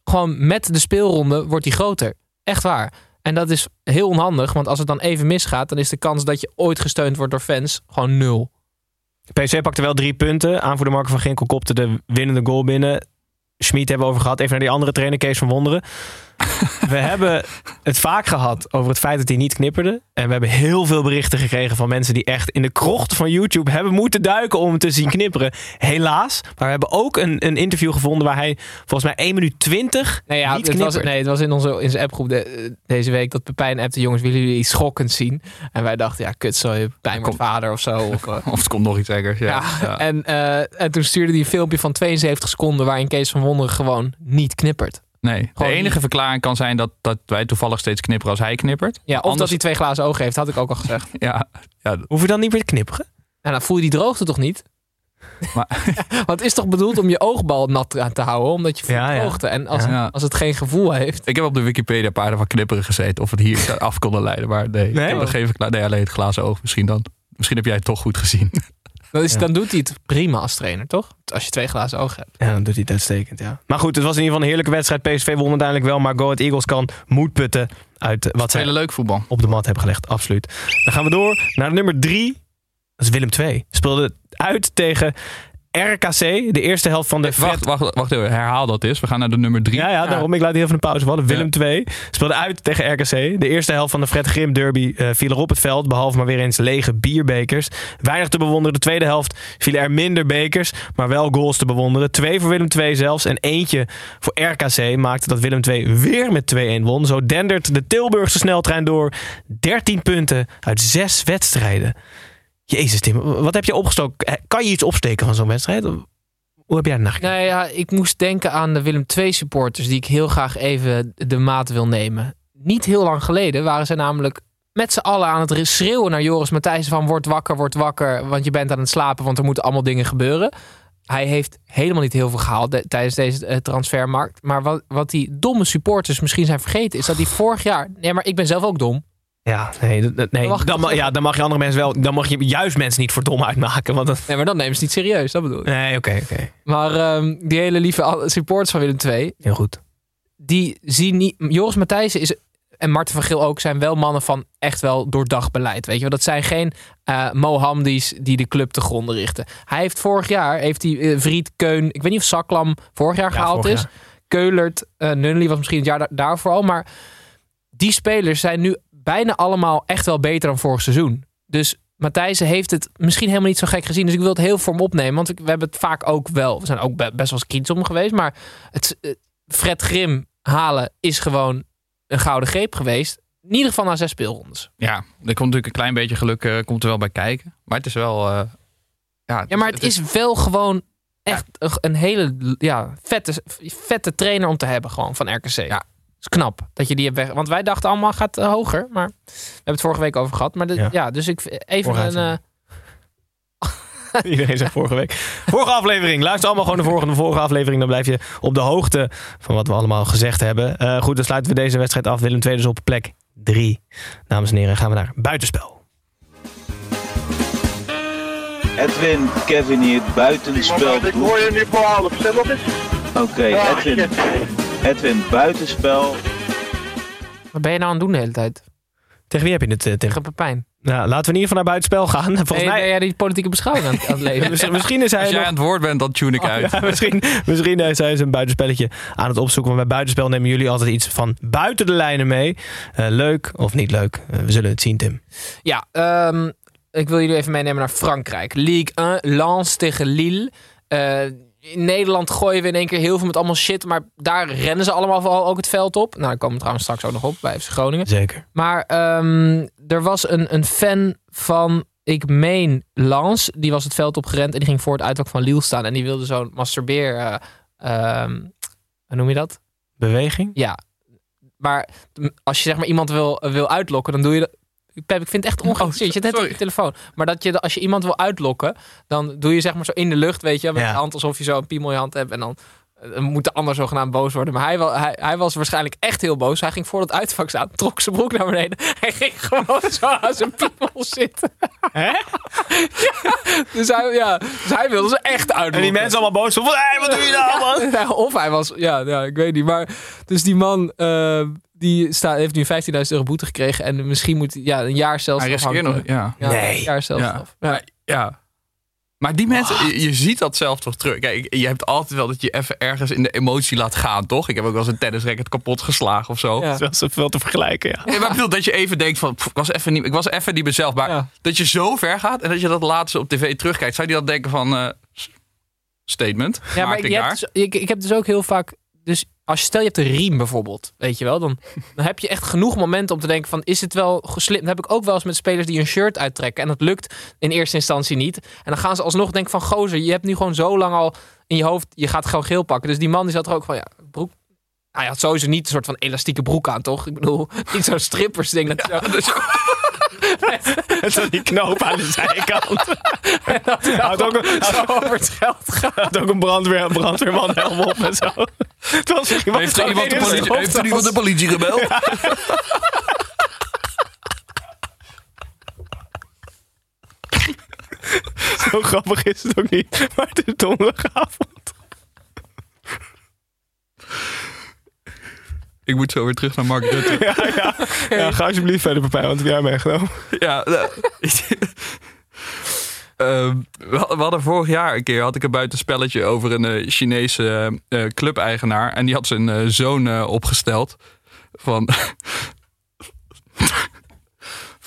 Speaker 7: gewoon met de speelronde wordt die groter. Echt waar. En dat is heel onhandig, want als het dan even misgaat, dan is de kans dat je ooit gesteund wordt door fans gewoon nul.
Speaker 1: PSV pakte wel drie punten. Aanvoerder Marco van Ginkel kopte de winnende goal binnen. Schmid hebben we over gehad. Even naar die andere trainer, Kees van Wonderen. We <laughs> hebben het vaak gehad over het feit dat hij niet knipperde. En we hebben heel veel berichten gekregen van mensen die echt in de krocht van YouTube hebben moeten duiken om hem te zien knipperen. Helaas. Maar we hebben ook een, een interview gevonden waar hij volgens mij 1 minuut 20
Speaker 7: Nee, ja,
Speaker 1: niet
Speaker 7: het was, nee, het was in onze, in zijn appgroep de- deze week dat Pepijn appte, jongens, willen jullie iets schokkends zien? En wij dachten, ja, kut, zo, Pepijn wordt
Speaker 6: Kom.
Speaker 7: vader of zo. Of, eh, <laughs>
Speaker 6: Of het komt nog iets ergers. Ja,
Speaker 7: Ja,
Speaker 6: ja.
Speaker 7: En, eh, en toen stuurde hij een filmpje van 72 seconden waarin Kees van Wonderen gewoon niet knippert.
Speaker 6: Nee, de enige
Speaker 7: niet.
Speaker 6: verklaring kan zijn dat, dat wij toevallig steeds knipperen als hij knippert.
Speaker 7: Ja, of dat hij twee glazen ogen heeft, had ik ook al gezegd. <laughs>
Speaker 6: Ja, ja,
Speaker 1: Hoef je dan niet meer te knipperen?
Speaker 7: En dan voel je die droogte toch niet? <laughs>
Speaker 6: Maar- <laughs>
Speaker 7: Want het is toch bedoeld om je oogbal nat aan te houden, omdat je voelt
Speaker 1: Ja, ja.
Speaker 7: droogte. En als,
Speaker 6: Ja.
Speaker 7: als het geen gevoel heeft...
Speaker 6: Ik heb op de Wikipedia een paar van knipperen gezeten. Of het hier af konden leiden. Maar nee,
Speaker 1: Nee?
Speaker 6: ik heb nog geen verklaring. Nee, alleen het glazen oog misschien dan. Misschien heb jij het toch goed gezien.
Speaker 7: Dan, is,
Speaker 1: Ja.
Speaker 7: dan doet hij het prima als trainer, toch? Als je twee glazen ogen hebt.
Speaker 1: Ja, dan doet hij het uitstekend, ja. Maar goed, het was in ieder geval een heerlijke wedstrijd. PSV won uiteindelijk wel, maar Go Ahead Eagles kan moed putten uit wat zij
Speaker 6: Spelen leuk voetbal.
Speaker 1: op de mat hebben gelegd. Absoluut. Dan gaan we door naar nummer drie. Dat is Willem II. Speelde uit tegen RKC. De eerste helft van de
Speaker 6: Wacht, wacht, wacht even. Herhaal dat eens. We gaan naar de nummer drie.
Speaker 1: Ja, ja, daarom. Ik laat hier even een pauze vallen. Willem 2 speelde uit tegen RKC. De eerste helft van de Fred Grim derby eh, viel er op het veld. Behalve maar weer eens lege bierbekers. Weinig te bewonderen. De tweede helft vielen er minder bekers. Maar wel goals te bewonderen. Twee voor Willem 2 zelfs. En eentje voor RKC maakte dat Willem 2 weer met 2-1 won. Zo dendert de Tilburgse sneltrein door. 13 punten uit 6 wedstrijden. Jezus Tim, wat heb je opgestoken? Eh, Kan je iets opsteken van zo'n wedstrijd? Hoe heb jij naar gekeken?
Speaker 7: Nou ja, ik moest denken aan de Willem II supporters die ik heel graag even de maat wil nemen. Niet heel lang geleden waren ze namelijk met z'n allen aan het schreeuwen naar Joris Matthijssen van word wakker, word wakker, want je bent aan het slapen, want er moeten allemaal dingen gebeuren. Hij heeft helemaal niet heel veel gehaald de- tijdens deze eh, transfermarkt. Maar wat, wat die domme supporters misschien zijn vergeten, is dat hij vorig jaar... Nee, maar ik ben zelf ook dom.
Speaker 1: Ja, nee, dat- dat- nee.
Speaker 7: Dan mag
Speaker 1: Dan, ja, dan mag je andere mensen wel. Dan mag je juist mensen niet voor dom uitmaken. Want dan,
Speaker 7: Nee, maar dan nemen ze het niet serieus, dat bedoel ik.
Speaker 1: nee, oké, oké.
Speaker 7: Maar ehm, die hele lieve supporters van Willem II,
Speaker 1: Heel goed.
Speaker 7: die zien niet... Joris Matthijssen is, en Marten van Geel ook, zijn wel mannen van echt wel doordacht beleid. Weet je wel? Dat zijn geen eh Mohamdi's die de club te gronden richten. Hij heeft vorig jaar, heeft hij eh, Vriet, Keun, ik weet niet of Saklam vorig jaar
Speaker 1: Ja,
Speaker 7: gehaald
Speaker 1: vorig
Speaker 7: is. Keulert, Nunnely was misschien het jaar da- daarvoor al. Maar die spelers zijn nu bijna allemaal echt wel beter dan vorig seizoen. Dus Matthijssen heeft het misschien helemaal niet zo gek gezien. Dus ik wil het heel voor hem opnemen. Want we hebben het vaak ook wel... We zijn ook be- best wel eens hem geweest. Maar het, eh, Fred Grim halen is gewoon een gouden greep geweest. In ieder geval na zes speelrondes.
Speaker 6: Ja, er komt natuurlijk een klein beetje geluk eh, komt er wel bij kijken. Maar het is wel... eh, ja,
Speaker 7: Ja, maar het is wel gewoon echt een, een hele ja, vette, vette trainer om te hebben gewoon van RKC. Ja. Is knap dat je die hebt weg. Want wij dachten allemaal gaat eh, hoger. Maar we hebben het vorige week over gehad. Maar de-
Speaker 1: Ja.
Speaker 7: ja. dus ik even een... eh, <laughs>
Speaker 1: Iedereen zei vorige week. Vorige aflevering. Luister allemaal gewoon de vorige, vorige aflevering. Dan blijf je op de hoogte van wat we allemaal gezegd hebben. Eh, goed, dan sluiten we deze wedstrijd af. Willem II dus op plek 3. Dames en heren, gaan we naar buitenspel.
Speaker 8: Edwin, Kevin hier, buitenspel.
Speaker 9: Ik hoor je nu voor half, stem op eens.
Speaker 8: Oké, Edwin. Edwin, buitenspel.
Speaker 7: wat ben je nou aan het doen de hele tijd?
Speaker 1: Tegen wie heb je het? eh, tegen?
Speaker 7: Pepijn.
Speaker 1: Nou, laten we in ieder geval naar buitenspel gaan. <laughs> Volgens
Speaker 7: Nee,
Speaker 1: mij...
Speaker 7: ben jij die politieke beschouwing aan, aan het leven? <laughs>
Speaker 1: Misschien, misschien is hij
Speaker 6: Als jij
Speaker 1: nog-
Speaker 6: aan het woord bent, dan tune ik uit.
Speaker 1: Ja, <laughs> misschien, misschien is hij zijn buitenspelletje aan het opzoeken. Want bij buitenspel nemen jullie altijd iets van buiten de lijnen mee. Eh, leuk of niet leuk? Eh, we zullen het zien, Tim.
Speaker 7: Ja, ehm, ik wil jullie even meenemen naar Frankrijk. Ligue 1, Lens tegen Lille. In Nederland gooien we in één keer heel veel met allemaal shit. Maar daar rennen ze allemaal vooral ook het veld op. Nou, daar komen we trouwens straks ook nog op bij FC Groningen.
Speaker 1: Zeker.
Speaker 7: Maar ehm, er was een, een fan van, ik meen, Lens. Die was het veld opgerend en die ging voor het uitvak van Lille staan. En die wilde zo'n masturbeer... ehm, hoe noem je dat?
Speaker 1: Beweging?
Speaker 7: Ja. Maar als je zeg maar iemand wil, wil uitlokken, dan doe je dat. Pep, ik vind het echt ongeïnteresseerd. je zit net op je telefoon. Maar dat je, als je iemand wil uitlokken, dan doe je zeg maar zo in de lucht, weet je, met
Speaker 1: Ja.
Speaker 7: je hand alsof je zo een piemel in je hand hebt. En dan eh, moet de ander zogenaamd boos worden. Maar hij, hij, hij was waarschijnlijk echt heel boos. Hij ging voor dat uitvak staan, trok zijn broek naar beneden. <laughs> Hij ging gewoon zo aan zijn piemel zitten.
Speaker 1: Hè? <laughs>
Speaker 7: Ja, dus, hij, ja, dus hij wilde ze echt uitlokken.
Speaker 1: En die mensen allemaal boos van, wat doe je nou, man? <laughs>
Speaker 7: Ja, of hij was, ja, ja, ik weet niet. Maar dus die man, eh, die staat, heeft nu 15.000 euro boete gekregen. En misschien moet hij ja, een jaar zelfs
Speaker 6: Hij riskeert nog, ja.
Speaker 7: Een jaar zelfs
Speaker 6: Ja. Ja. Maar die mensen, je, je ziet dat zelf toch terug. Kijk, je hebt altijd wel dat je even ergens in de emotie laat gaan, toch? Ik heb ook wel eens een tennisracket kapot geslagen of zo.
Speaker 1: Dat is wel zoveel te vergelijken, ja.
Speaker 6: Nee, maar ik bedoel dat je even denkt van, pff, ik was even niet, ik was even niet mezelf. Maar dat je zo ver gaat en dat je dat laatst op tv terugkijkt. Zou je dan denken van, eh, statement,
Speaker 7: Ja, maar
Speaker 6: ik
Speaker 7: je hebt, dus- ik, ik heb dus ook heel vaak. Dus als je stel je hebt een riem bijvoorbeeld, weet je wel, dan, <laughs> dan heb je echt genoeg momenten om te denken van is het wel geslim? Dan heb ik ook wel eens met spelers die een shirt uittrekken en dat lukt in eerste instantie niet. En dan gaan ze alsnog denken van gozer, je hebt nu gewoon zo lang al in je hoofd, je gaat gewoon geel pakken. Dus die man die zat er ook van ja, broek. Nou, je had sowieso niet een soort van elastieke broek aan, toch? Ik bedoel, <laughs> niet zo'n strippers ding. Dat
Speaker 1: zo <laughs> die knoop aan de zijkant. Had ook een,
Speaker 7: zo over het geld gaat.
Speaker 1: had ook een brandweer, brandweerman helm op en zo. Het was, het was
Speaker 6: Heeft er iemand de
Speaker 1: een
Speaker 6: politie- heeft er iemand de politie gebeld? <laughs>
Speaker 1: Zo grappig is het ook niet. Maar het is donderdagavond.
Speaker 6: Ik moet zo weer terug naar Mark Rutte. <laughs>
Speaker 1: Ja, ja. ja, ga alsjeblieft verder, Pepijn, want jij meegenomen.
Speaker 6: Ja, nou, <laughs> Ehm, we hadden vorig jaar een keer had ik een buitenspelletje over een eh, Chinese eh, clubeigenaar. En die had zijn eh, zoon opgesteld. Van. <laughs>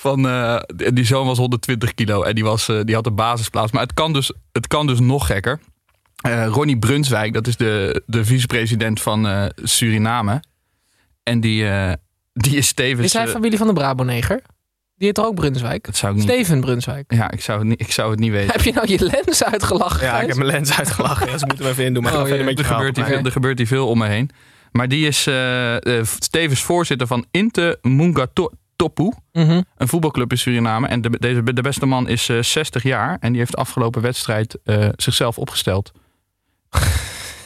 Speaker 6: van eh, die zoon was 120 kilo en die, was, eh, die had een basisplaats. Maar het kan dus, het kan dus nog gekker. Eh, Ronnie Brunswijk, dat is de, de vicepresident van eh, Suriname. En die, eh, die is tevens.
Speaker 7: Is hij
Speaker 6: eh,
Speaker 7: familie van de Braboneger? Die heet toch ook Brunswijk?
Speaker 6: dat zou ik niet,
Speaker 7: Steven Brunswijk.
Speaker 6: ja, ik zou, het niet, ik zou het niet weten.
Speaker 7: Heb je nou je lens uitgelachen?
Speaker 1: Ja, ik heb mijn lens uitgelachen. Ja, ze moeten hem even indoen. Maar
Speaker 7: Oh, ja.
Speaker 6: er, gebeurt hier
Speaker 1: verhaal.
Speaker 6: veel, er gebeurt hier veel om me heen. Maar die is eh, eh, tevens voorzitter van Inte Mungatopu.
Speaker 7: Mhm.
Speaker 6: Een voetbalclub in Suriname. En de, deze, de beste man is eh, 60 jaar. En die heeft de afgelopen wedstrijd eh, zichzelf opgesteld.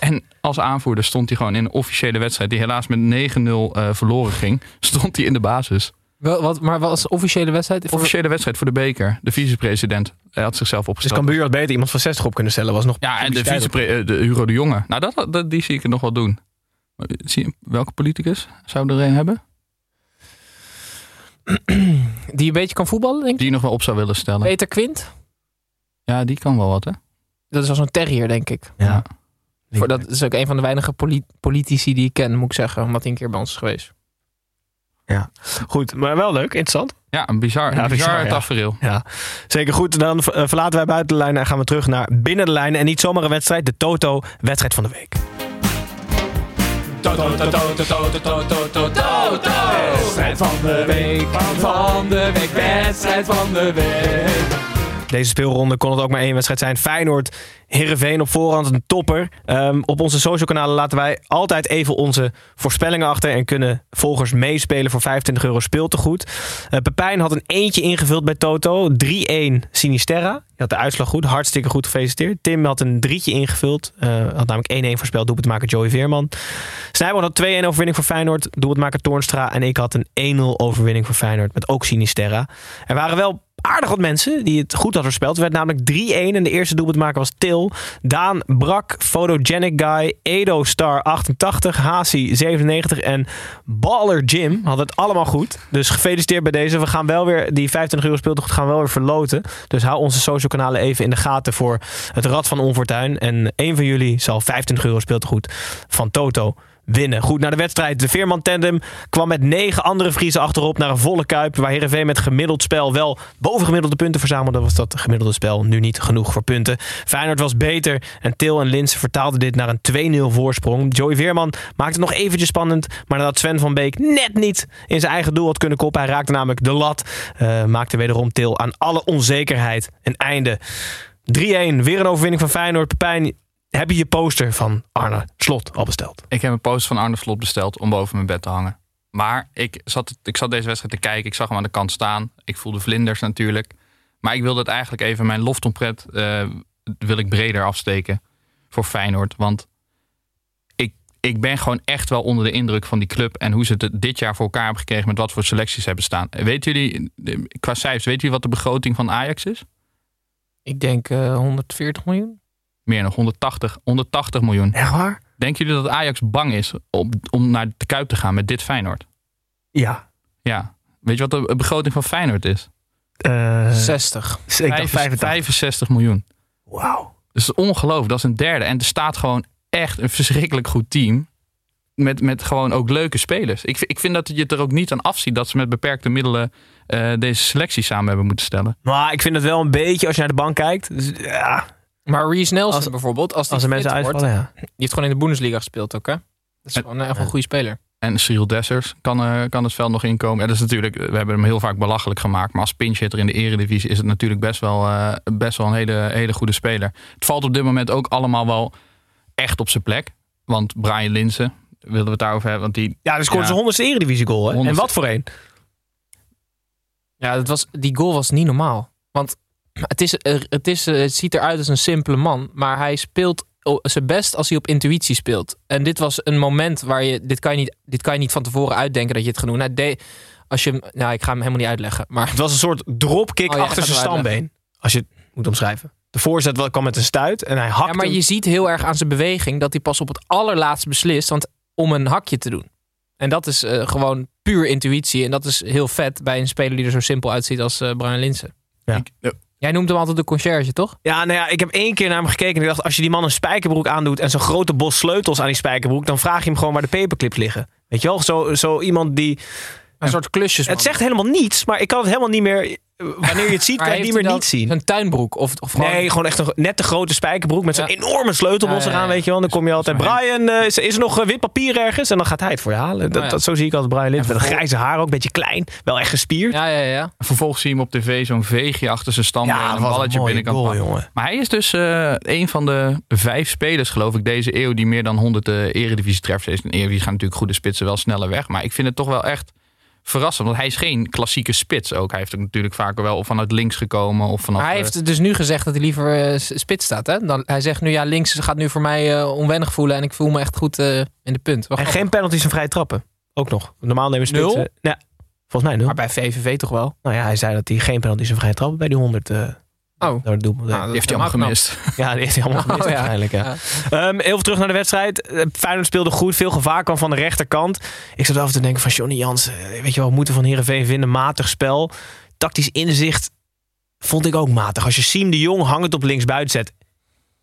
Speaker 6: En als aanvoerder stond hij gewoon in een officiële wedstrijd... die helaas met 9-0 eh, verloren ging. <laughs> Stond hij in de basis.
Speaker 7: Wel, wat, maar wat was de officiële wedstrijd?
Speaker 6: Officiële wedstrijd voor de beker. De vicepresident hij had zichzelf
Speaker 1: Dus
Speaker 6: opgesteld.
Speaker 1: Cambuur had beter iemand van 60 op kunnen stellen. Was nog
Speaker 6: ja, en de
Speaker 1: op.
Speaker 6: vicepre de Hugo de Jonge. Nou, dat, dat, die zie ik er nog wel doen. Maar, Zie welke politicus zou er een hebben? <clears throat>
Speaker 7: Die een beetje kan voetballen, denk ik.
Speaker 6: Die je nog wel op zou willen stellen?
Speaker 7: Peter Quint.
Speaker 6: Ja, die kan wel wat, hè?
Speaker 7: Dat is wel zo'n terrier, denk ik.
Speaker 1: Ja.
Speaker 7: Voor, dat is ook een van de weinige poli- politici die ik ken, moet ik zeggen. Omdat hij een keer bij ons is geweest.
Speaker 1: Goed, maar wel leuk, interessant.
Speaker 6: Ja, een bizar,
Speaker 1: Ja,
Speaker 6: een bizar,
Speaker 1: bizar, ja.
Speaker 6: tafereel.
Speaker 1: Ja, zeker goed. Dan eh, verlaten wij buiten de lijnen en gaan we terug naar binnen de lijnen. En niet zomaar een wedstrijd, de Toto-wedstrijd van de week.
Speaker 7: Wedstrijd van de week, van de week, wedstrijd van de week.
Speaker 1: Deze speelronde kon het ook maar één wedstrijd zijn. Feyenoord, Heerenveen op voorhand een topper. Ehm, op onze social kanalen laten wij altijd even onze voorspellingen achter. En kunnen volgers meespelen voor 25 euro speeltegoed. Eh Pepijn had een eentje ingevuld bij Toto. 3-1 Sinisterra. Je had de uitslag goed. Hartstikke goed gefeliciteerd. Tim had een drietje ingevuld. Eh, had namelijk 1-1 voorspeld. Doelpuntmaker Joey Veerman. Snijboon had 2-1 overwinning voor Feyenoord. Doelpuntmaker Toornstra. En ik had een 1-0 overwinning voor Feyenoord. Met ook Sinisterra. Er waren wel aardig wat mensen die het goed hadden voorspeld. Werd namelijk 3-1 en de eerste doelpuntmaker was Til. Daan Brak, Photogenic Guy, Edo Star 88, Hasi 97 en Baller Jim hadden het allemaal goed. Dus gefeliciteerd bij deze. We gaan wel weer, die 25 euro speeltocht gaan we wel weer verloten. Dus hou onze social kanalen even in de gaten voor het Rad van Onfortuin. En een van jullie zal 25 euro speeltegoed van Toto Goed, naar de wedstrijd. De Veerman Tandem kwam met negen andere Friesen achterop naar een volle kuip. Waar Heerenveen met gemiddeld spel wel bovengemiddelde punten verzamelde. Was dat gemiddelde spel nu niet genoeg voor punten. Feyenoord was beter en Til en Linsen vertaalden dit naar een 2-0 voorsprong. Joey Veerman maakte het nog eventjes spannend. Maar nadat Sven van Beek net niet in zijn eigen doel had kunnen koppen. Hij raakte namelijk de lat. eh, maakte wederom Til aan alle onzekerheid een einde. 3-1, weer een overwinning van Feyenoord. Pepijn, heb je je poster van Arne Slot al besteld?
Speaker 6: Ik heb een poster van Arne Slot besteld om boven mijn bed te hangen. Maar ik zat, ik zat deze wedstrijd te kijken. Ik zag hem aan de kant staan. Ik voelde vlinders natuurlijk. Maar ik wilde het eigenlijk even mijn loftompret eh wil ik breder afsteken voor Feyenoord. Want ik, ik ben gewoon echt wel onder de indruk van die club. En hoe ze het dit jaar voor elkaar hebben gekregen met wat voor selecties hebben staan. Weten jullie, qua cijfers, weten jullie wat de begroting van Ajax is?
Speaker 7: Ik denk eh, 140 miljoen.
Speaker 6: Meer nog, 180, 180 miljoen.
Speaker 1: Echt waar?
Speaker 6: Denken jullie dat Ajax bang is om, om naar de Kuip te gaan met dit Feyenoord?
Speaker 1: Ja.
Speaker 6: Ja. Weet je wat de begroting van Feyenoord is?
Speaker 1: Eh
Speaker 7: 60.
Speaker 1: ik dacht 85.
Speaker 6: 65 miljoen.
Speaker 1: Wauw.
Speaker 6: Dus dat is ongelooflijk. Dat is een derde. En er staat gewoon echt een verschrikkelijk goed team. Met, met gewoon ook leuke spelers. Ik, ik vind dat je het er ook niet aan afziet dat ze met beperkte middelen eh, deze selectie samen hebben moeten stellen.
Speaker 1: Maar ik vind het wel een beetje, als je naar de bank kijkt. Dus, ja,
Speaker 7: Maar Reece Nelson
Speaker 1: Als-
Speaker 7: bijvoorbeeld, als, die
Speaker 1: als mensen
Speaker 7: wordt,
Speaker 1: uitvallen, ja.
Speaker 7: Die heeft gewoon in de Bundesliga gespeeld ook, hè? Dat is
Speaker 6: En-
Speaker 7: gewoon echt wel een goede speler.
Speaker 6: En Cyril Dessers kan, eh, kan het veld nog inkomen. Ja, dat is natuurlijk, we hebben hem heel vaak belachelijk gemaakt. Maar als pinch hitter in de eredivisie is het natuurlijk best wel, eh, best wel een hele, hele goede speler. Het valt op dit moment ook allemaal wel echt op zijn plek. Want Brian Linsen, wilden we het daarover hebben. Want die,
Speaker 1: Ja, dus scoorde
Speaker 6: Ja.
Speaker 1: zijn honderdste eredivisie goal. Hè? En wat voor een?
Speaker 7: Ja, dat was, die goal was niet normaal. Want het, is, er- het, is, eh, het ziet eruit als een simpele man. Maar hij speelt zijn best als hij op intuïtie speelt. En dit was een moment waar je... Dit kan je niet, dit kan je niet van tevoren uitdenken dat je het gaat doen. Hij deed- als je, nou, ik ga hem helemaal niet uitleggen. Maar
Speaker 1: Het was een soort dropkick
Speaker 7: Oh, ja,
Speaker 1: achter zijn stambeen. Als je het moet omschrijven. De voorzet wel- kwam met een stuit en hij hakte
Speaker 7: Ja, maar
Speaker 1: hem.
Speaker 7: je ziet heel erg aan zijn beweging dat hij pas op het allerlaatst beslist want, om een hakje te doen. En dat is eh, gewoon puur intuïtie. En dat is heel vet bij een speler die er zo simpel uitziet als eh Brian Linsen.
Speaker 1: Ja.
Speaker 6: ik- eh,
Speaker 7: Jij noemt hem altijd de conciërge, toch?
Speaker 1: Ja, nou ja, ik heb één keer naar hem gekeken en ik dacht... als je die man een spijkerbroek aandoet en zo'n grote bos sleutels aan die spijkerbroek... dan vraag je hem gewoon waar de paperclips liggen. Weet je wel? Zo, zo iemand die...
Speaker 7: Een soort klusjes.
Speaker 1: Het zegt helemaal niets, maar ik kan het helemaal niet meer... Wanneer je het ziet, kan je het niet meer niet zien.
Speaker 7: Een tuinbroek of, of gewoon...
Speaker 1: Nee, gewoon echt een net de grote spijkerbroek met zo'n
Speaker 7: Ja.
Speaker 1: enorme sleutelbos
Speaker 7: Ja, ja, ja.
Speaker 1: eraan, weet je wel. Dan kom je altijd, Brian, eh, is, is er nog eh, wit papier ergens? En dan gaat hij het voor je halen. Dat,
Speaker 7: ja.
Speaker 1: dat, zo zie ik altijd Brian Lins. Met een grijze haar ook, een beetje klein. Wel echt gespierd.
Speaker 7: Ja, ja, ja.
Speaker 6: vervolgens zie je hem op tv zo'n veegje achter zijn stand. en een balletje
Speaker 1: mooie
Speaker 6: binnen kan
Speaker 1: goal, jongen.
Speaker 6: Maar hij is dus eh, een van de vijf spelers, geloof ik, deze eeuw die meer dan 100 uh, eredivisie treffers heeft. En eredivisie gaan natuurlijk goede spitsen wel sneller weg. Maar ik vind het toch wel echt verrassend. Want hij is geen klassieke spits ook. Hij heeft ook natuurlijk vaker wel vanuit links gekomen. Of vanaf,
Speaker 7: hij
Speaker 6: eh,
Speaker 7: heeft dus nu gezegd dat hij liever eh, spits staat. Hè? Dan, hij zegt nu, ja, links gaat nu voor mij eh, onwennig voelen. En ik voel me echt goed eh, in de punt. Wacht
Speaker 1: En geen penalties en vrije trappen. Ook nog. Normaal nemen spitsen...
Speaker 7: Nul?
Speaker 1: Ja, Volgens mij nul.
Speaker 7: Maar bij VVV toch wel?
Speaker 1: Nou ja, hij zei dat hij geen penalty zijn vrije trap bij die 100 eh
Speaker 7: Oh. Nou, dat
Speaker 6: Die heeft hij allemaal gemist. <laughs>
Speaker 1: Ja, die heeft hij allemaal gemist
Speaker 7: Oh, ja.
Speaker 1: waarschijnlijk. Ja.
Speaker 7: Ja.
Speaker 1: Ehm, even terug naar de wedstrijd. Eh, Feyenoord speelde goed. Veel gevaar kwam van de rechterkant. Ik zat wel even te denken van Johnny Jansen. eh, Weet je wel, we moeten van Heerenveen vinden. Matig spel. Tactisch inzicht vond ik ook matig. Als je Siem de Jong hangend op links buiten zet...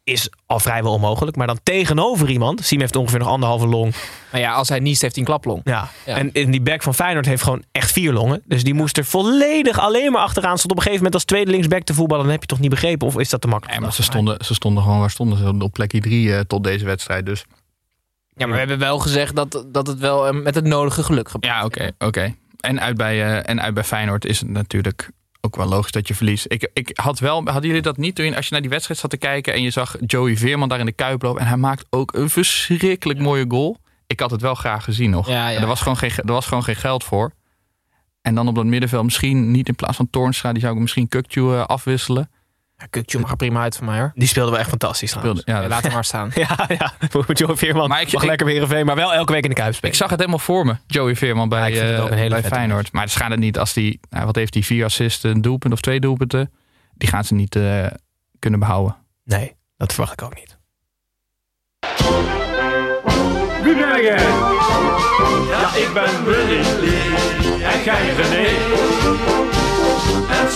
Speaker 1: is al vrijwel onmogelijk. Maar dan tegenover iemand... Siem heeft ongeveer nog anderhalve long.
Speaker 7: Maar ja, als hij niest, heeft hij een klaplong.
Speaker 1: Ja.
Speaker 7: Ja.
Speaker 1: En, en die back van Feyenoord heeft gewoon echt vier longen. Dus die moest er volledig alleen maar achteraan. Stond op een gegeven moment als tweede linksback te voetballen. Dan heb je toch niet begrepen? Of is dat te makkelijk?
Speaker 6: Nee, maar ze stonden, ze stonden gewoon, waar stonden ze? Op plekje drie eh, tot deze wedstrijd. Dus
Speaker 7: Ja, maar we hebben wel gezegd dat, dat het wel eh, met het nodige geluk gebeurt.
Speaker 6: ja, oké. oké. En, uit bij, eh, en uit bij Feyenoord is het natuurlijk ook wel logisch dat je verliest. Ik, ik had wel, hadden jullie dat niet toen, als je naar die wedstrijd zat te kijken en je zag Joey Veerman daar in de kuip lopen en hij maakt ook een verschrikkelijk mooie goal. Ik had het wel graag gezien nog.
Speaker 7: Ja, ja.
Speaker 6: En Er, was gewoon geen, er was gewoon geen geld voor. En dan op dat middenveld misschien niet in plaats van Toornstra, die zou ik misschien Kukju eh, afwisselen.
Speaker 7: Ja, Kukju mag er prima uit van mij hoor.
Speaker 1: Die speelde wel echt fantastisch
Speaker 6: Ja,
Speaker 7: laat hem maar staan. <laughs>
Speaker 1: Ja, ja. Voor Joe Veerman
Speaker 6: Maar ik-
Speaker 1: mag
Speaker 6: ik-
Speaker 1: lekker weer Heerenveen, maar wel elke week in de Kuip spelen.
Speaker 6: Ik zag het helemaal voor me, Joey Veerman bij,
Speaker 1: Ja, ik vind het
Speaker 6: eh,
Speaker 1: ook een hele
Speaker 6: bij Feyenoord. Maar het schaadt het niet als die, nou, wat heeft hij, vier assists, een doelpunt of twee doelpunten. Die gaan ze niet eh, kunnen behouden.
Speaker 1: Nee, dat verwacht ik ook niet.
Speaker 3: Wie ben jij? Ja, ik ben Willy. En jij René.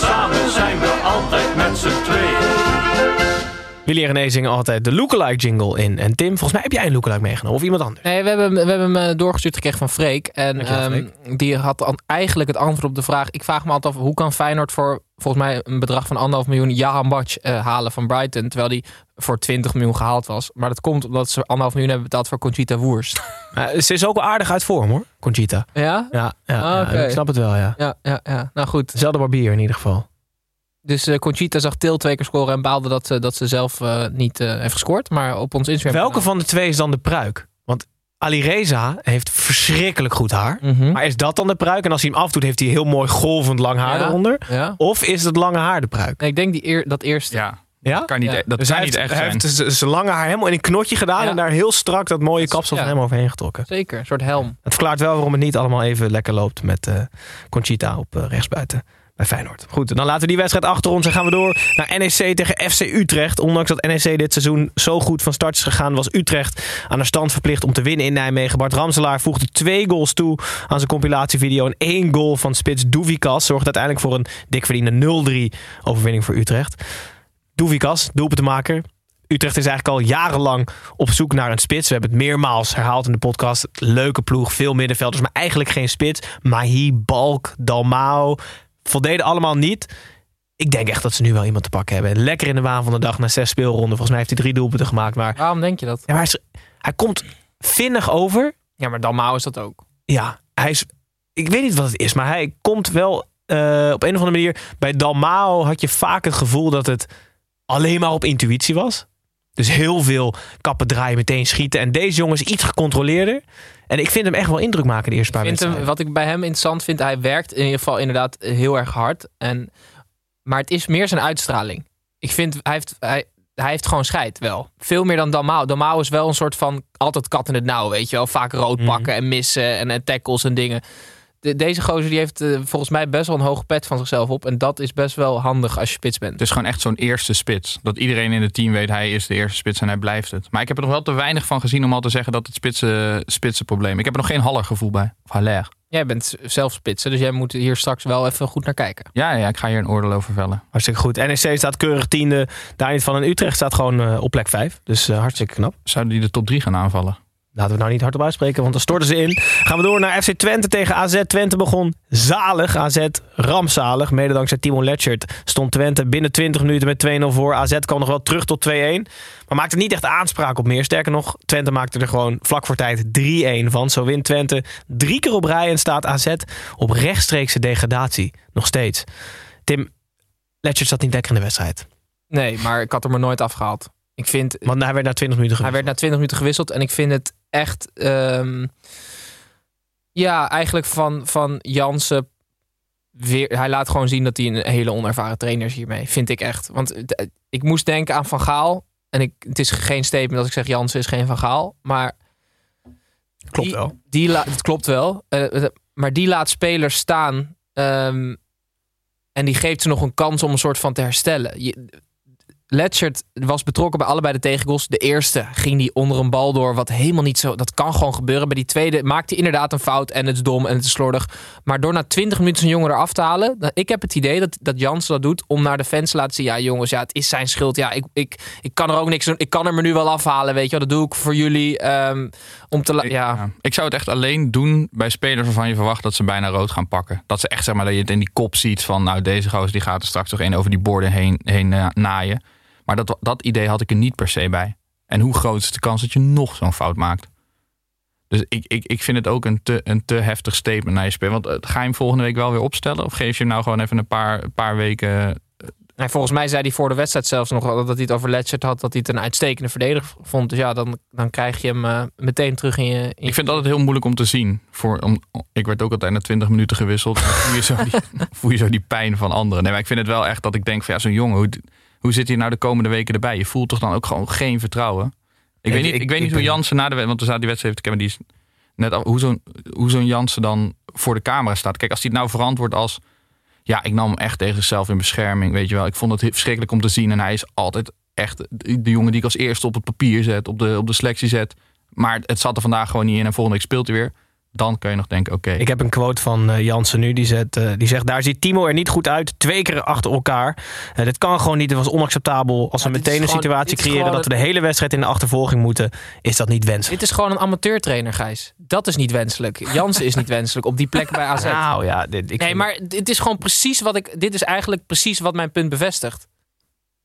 Speaker 3: En samen zijn we altijd met z'n tweeën.
Speaker 1: Willy en zingen altijd de lookalike jingle in. En Tim, volgens mij heb jij een lookalike meegenomen. Of iemand anders.
Speaker 7: Nee, we hebben, we hebben hem eh, doorgestuurd gekregen van Freek. En
Speaker 1: Dankjewel,
Speaker 7: ehm, die had dan eigenlijk het antwoord op de vraag. Ik vraag me altijd af, hoe kan Feyenoord voor volgens mij een bedrag van anderhalf miljoen Jahan Batch eh, halen van Brighton. Terwijl die voor 20 miljoen gehaald was. Maar dat komt omdat ze anderhalf miljoen hebben betaald voor Conchita Wurst. <laughs>
Speaker 1: Maar ze is ook wel aardig uit vorm hoor, Conchita.
Speaker 7: Ja?
Speaker 1: Ja, ja,
Speaker 7: Ah,
Speaker 1: ja, ik snap het wel, ja.
Speaker 7: Ja, ja, ja. Nou goed.
Speaker 1: Dezelfde barbier in ieder geval.
Speaker 7: Dus eh, Conchita zag Til twee keer scoren en baalde dat, ze- dat ze zelf eh, niet eh, heeft gescoord. Maar op ons Instagram.
Speaker 1: Welke van de twee is dan de pruik? Want Ali Reza heeft verschrikkelijk goed haar.
Speaker 7: Mhm.
Speaker 1: Maar is dat dan de pruik? En als hij hem afdoet, heeft hij heel mooi golvend lang haar
Speaker 7: Ja.
Speaker 1: eronder.
Speaker 7: Ja?
Speaker 1: Of is het lange haar de pruik?
Speaker 7: Nee, ik denk die eer, dat eerste.
Speaker 6: Ja,
Speaker 1: Ja?
Speaker 6: kan niet,
Speaker 7: Ja.
Speaker 6: dat
Speaker 1: Dus
Speaker 6: kan
Speaker 1: hij
Speaker 6: niet
Speaker 1: heeft,
Speaker 6: echt
Speaker 1: hij
Speaker 6: zijn.
Speaker 1: heeft zijn lange haar helemaal in een knotje gedaan.
Speaker 7: Ja.
Speaker 1: En daar heel strak dat mooie kapsel
Speaker 7: Ja.
Speaker 1: van hem overheen getrokken.
Speaker 7: Zeker, een soort helm.
Speaker 1: Het verklaart wel waarom het niet allemaal even lekker loopt met eh, Conchita op eh, rechtsbuiten bij Feyenoord. Goed, dan laten we die wedstrijd achter ons en gaan we door naar NEC tegen FC Utrecht. Ondanks dat NEC dit seizoen zo goed van start is gegaan, was Utrecht aan de stand verplicht om te winnen in Nijmegen. Bart Ramselaar voegde twee goals toe aan zijn compilatievideo en één goal van spits Douvikas zorgde uiteindelijk voor een dik verdiende 0-3 overwinning voor Utrecht. Douvikas, doelpuntenmaker, Utrecht is eigenlijk al jarenlang op zoek naar een spits. We hebben het meermaals herhaald in de podcast. Leuke ploeg, veel middenvelders, maar eigenlijk geen spits. Mahi, Balk, Dalmao voldeden allemaal niet. Ik denk echt dat ze nu wel iemand te pakken hebben. Lekker in de waan van de dag na zes speelronden. Volgens mij heeft hij drie doelpunten gemaakt. Maar,
Speaker 7: Waarom denk je dat?
Speaker 1: ja, maar hij, is- hij komt vinnig over.
Speaker 7: Ja, maar Dalmau is dat ook.
Speaker 1: Ja, hij is. Ik weet niet wat het is, maar hij komt wel eh, op een of andere manier. Bij Dalmao had je vaak het gevoel dat het alleen maar op intuïtie was. Dus heel veel kappen draaien, meteen schieten. En deze jongen is iets gecontroleerder. En ik vind hem echt wel indruk maken de eerste paar wedstrijden.
Speaker 7: wat ik bij hem interessant vind, hij werkt in ieder geval inderdaad heel erg hard. En, maar het is meer zijn uitstraling. Ik vind, hij heeft, hij, hij heeft gewoon scheid wel. Veel meer dan Dalmau. Dalmau is wel een soort van altijd kat in het nauw, weet je wel. Vaak rood
Speaker 1: Mhm.
Speaker 7: pakken en missen en, en tackles en dingen. De- deze gozer die heeft eh, volgens mij best wel een hoge pet van zichzelf op. En dat is best wel handig als je spits bent.
Speaker 6: Het is gewoon echt zo'n eerste spits. Dat iedereen in het team weet, hij is de eerste spits en hij blijft het. Maar ik heb er nog wel te weinig van gezien om al te zeggen dat het spitsen, spitsen probleem. Ik heb er nog geen Haller gevoel bij. Of Haller.
Speaker 7: Jij bent zelf spitsen, dus jij moet hier straks wel even goed naar kijken.
Speaker 6: Ja, ja, ik ga hier een oordeel over vellen.
Speaker 1: Hartstikke goed. NEC staat keurig tiende. Daar niet van. En Utrecht staat gewoon eh, op plek vijf. Dus eh, hartstikke knap.
Speaker 6: Zouden die de top 3 gaan aanvallen?
Speaker 1: Laten we nou niet hardop uitspreken, want dan storten ze in. Gaan we door naar FC Twente tegen AZ. Twente begon zalig. AZ rampzalig. Mede dankzij Timon Letchert stond Twente binnen 20 minuten met 2-0 voor. AZ kwam nog wel terug tot 2-1. Maar maakte niet echt aanspraak op meer. Sterker nog, Twente maakte er gewoon vlak voor tijd 3-1 van. Zo wint Twente drie keer op rij en staat AZ op rechtstreekse degradatie. Nog steeds. Tim, Letchert zat niet lekker in de wedstrijd.
Speaker 7: Nee, maar ik had hem er nooit afgehaald. Ik vind,
Speaker 1: Want hij werd na 20 minuten
Speaker 7: Hij werd na 20 minuten gewisseld en ik vind het echt. ehm, ja, eigenlijk van, van Jansen. Weer, hij laat gewoon zien dat hij een hele onervaren trainer is hiermee. Vind ik echt. Want het- ik moest denken aan Van Gaal. En ik, het is geen statement als ik zeg Jansen is geen Van Gaal. Maar
Speaker 1: Klopt
Speaker 7: die,
Speaker 1: wel.
Speaker 7: Die het klopt wel. Eh, maar die laat spelers staan. ehm, en die geeft ze nog een kans om een soort van te herstellen. Je, Letchert was betrokken bij allebei de tegengoals. De eerste ging die onder een bal door, wat helemaal niet zo... Dat kan gewoon gebeuren. Bij die tweede maakt hij inderdaad een fout en het is dom en het is slordig. Maar door na 20 minuten zijn jongen eraf te halen... Ik heb het idee dat, dat Jansen dat doet om naar de fans te laten zien... Ja jongens, ja, het is zijn schuld. Ja, ik, ik, ik kan er ook niks doen. Ik kan er me nu wel afhalen, weet je wel. Dat doe ik voor jullie. ehm, om te
Speaker 6: Ik,
Speaker 7: ja.
Speaker 6: ja. ik zou het echt alleen doen bij spelers waarvan je verwacht dat ze bijna rood gaan pakken. Dat ze echt zeg maar dat je het in die kop ziet van nou deze gozer die gaat er straks toch één over die borden heen, heen eh, naaien. Maar dat, dat idee had ik er niet per se bij. En hoe groot is de kans dat je nog zo'n fout maakt? Dus ik, ik, ik vind het ook een te, een te heftig statement naar je speler. Want eh, ga je hem volgende week wel weer opstellen? Of geef je hem nou gewoon even een paar, een paar weken
Speaker 7: Nee, volgens mij zei hij voor de wedstrijd zelfs nog dat hij het over Letchert had. Dat hij het een uitstekende verdediger vond. Dus ja, dan, dan krijg je hem eh, meteen terug in je... in
Speaker 6: Ik vind het altijd heel moeilijk om te zien. Voor, om, ik werd ook altijd na 20 minuten gewisseld. Voel, je zo die, <laughs> voel je zo die pijn van anderen. Nee, maar ik vind het wel echt dat ik denk van ja, zo'n jongen, hoe, hoe zit hij nou de komende weken erbij? Je voelt toch dan ook gewoon geen vertrouwen? Ik
Speaker 1: Nee,
Speaker 6: weet niet,
Speaker 1: ik-
Speaker 6: ik, weet
Speaker 1: ik
Speaker 6: niet hoe Jansen na de wedstrijd, want we zaten die wedstrijd kennen, die is net af, hoe zo'n hoe zo'n Jansen dan voor de camera staat. Kijk, als hij het nou verantwoordt als ja, ik nam hem echt tegen zichzelf in bescherming, weet je wel. Ik vond het verschrikkelijk om te zien en hij is altijd echt de de jongen die ik als eerste op het papier zet, op de, op de selectie zet. Maar het zat er vandaag gewoon niet in en volgende week speelt hij weer. Dan kun je nog denken, oké.
Speaker 1: Ik heb een quote van eh, Jansen nu. Die, zet, eh, die zegt, daar ziet Timo er niet goed uit. Twee keer achter elkaar. Eh, dit kan gewoon niet. Het was onacceptabel. Als
Speaker 7: Ja,
Speaker 1: we meteen een
Speaker 7: gewoon-
Speaker 1: situatie creëren dat we de hele wedstrijd in de achtervolging moeten, is dat niet wenselijk.
Speaker 7: Dit is gewoon een amateurtrainer, Gijs. Dat is niet wenselijk. Jansen is niet wenselijk op die plek bij AZ.
Speaker 1: Nou ja, dit, ik
Speaker 7: nee, maar dit is gewoon precies wat ik... Dit is eigenlijk precies wat mijn punt bevestigt.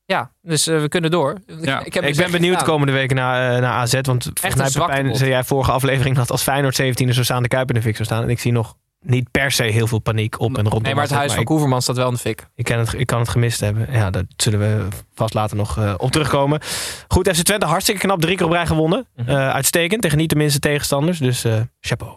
Speaker 7: Ja, dus eh, we kunnen door.
Speaker 6: Ja,
Speaker 7: ik, heb
Speaker 1: ik ben benieuwd de
Speaker 7: gedaan.
Speaker 1: komende weken naar, eh, naar AZ. Want volgens mij, Pepijn, zei jij vorige aflevering dat als Feyenoord 17 zo staan de Kuip in de fik zou staan. En ik zie nog niet per se heel veel paniek op en rondom
Speaker 7: Nee, maar het huis van
Speaker 1: ik-
Speaker 7: Koeverman staat wel in de fik.
Speaker 1: Ik, kan het, ik kan het gemist hebben. Ja, daar zullen we vast later nog eh, op terugkomen. Goed, FC Twente hartstikke knap. Drie keer op rij gewonnen.
Speaker 7: Mhm.
Speaker 1: Eh, uitstekend. Tegen niet de minste tegenstanders. Dus eh, chapeau.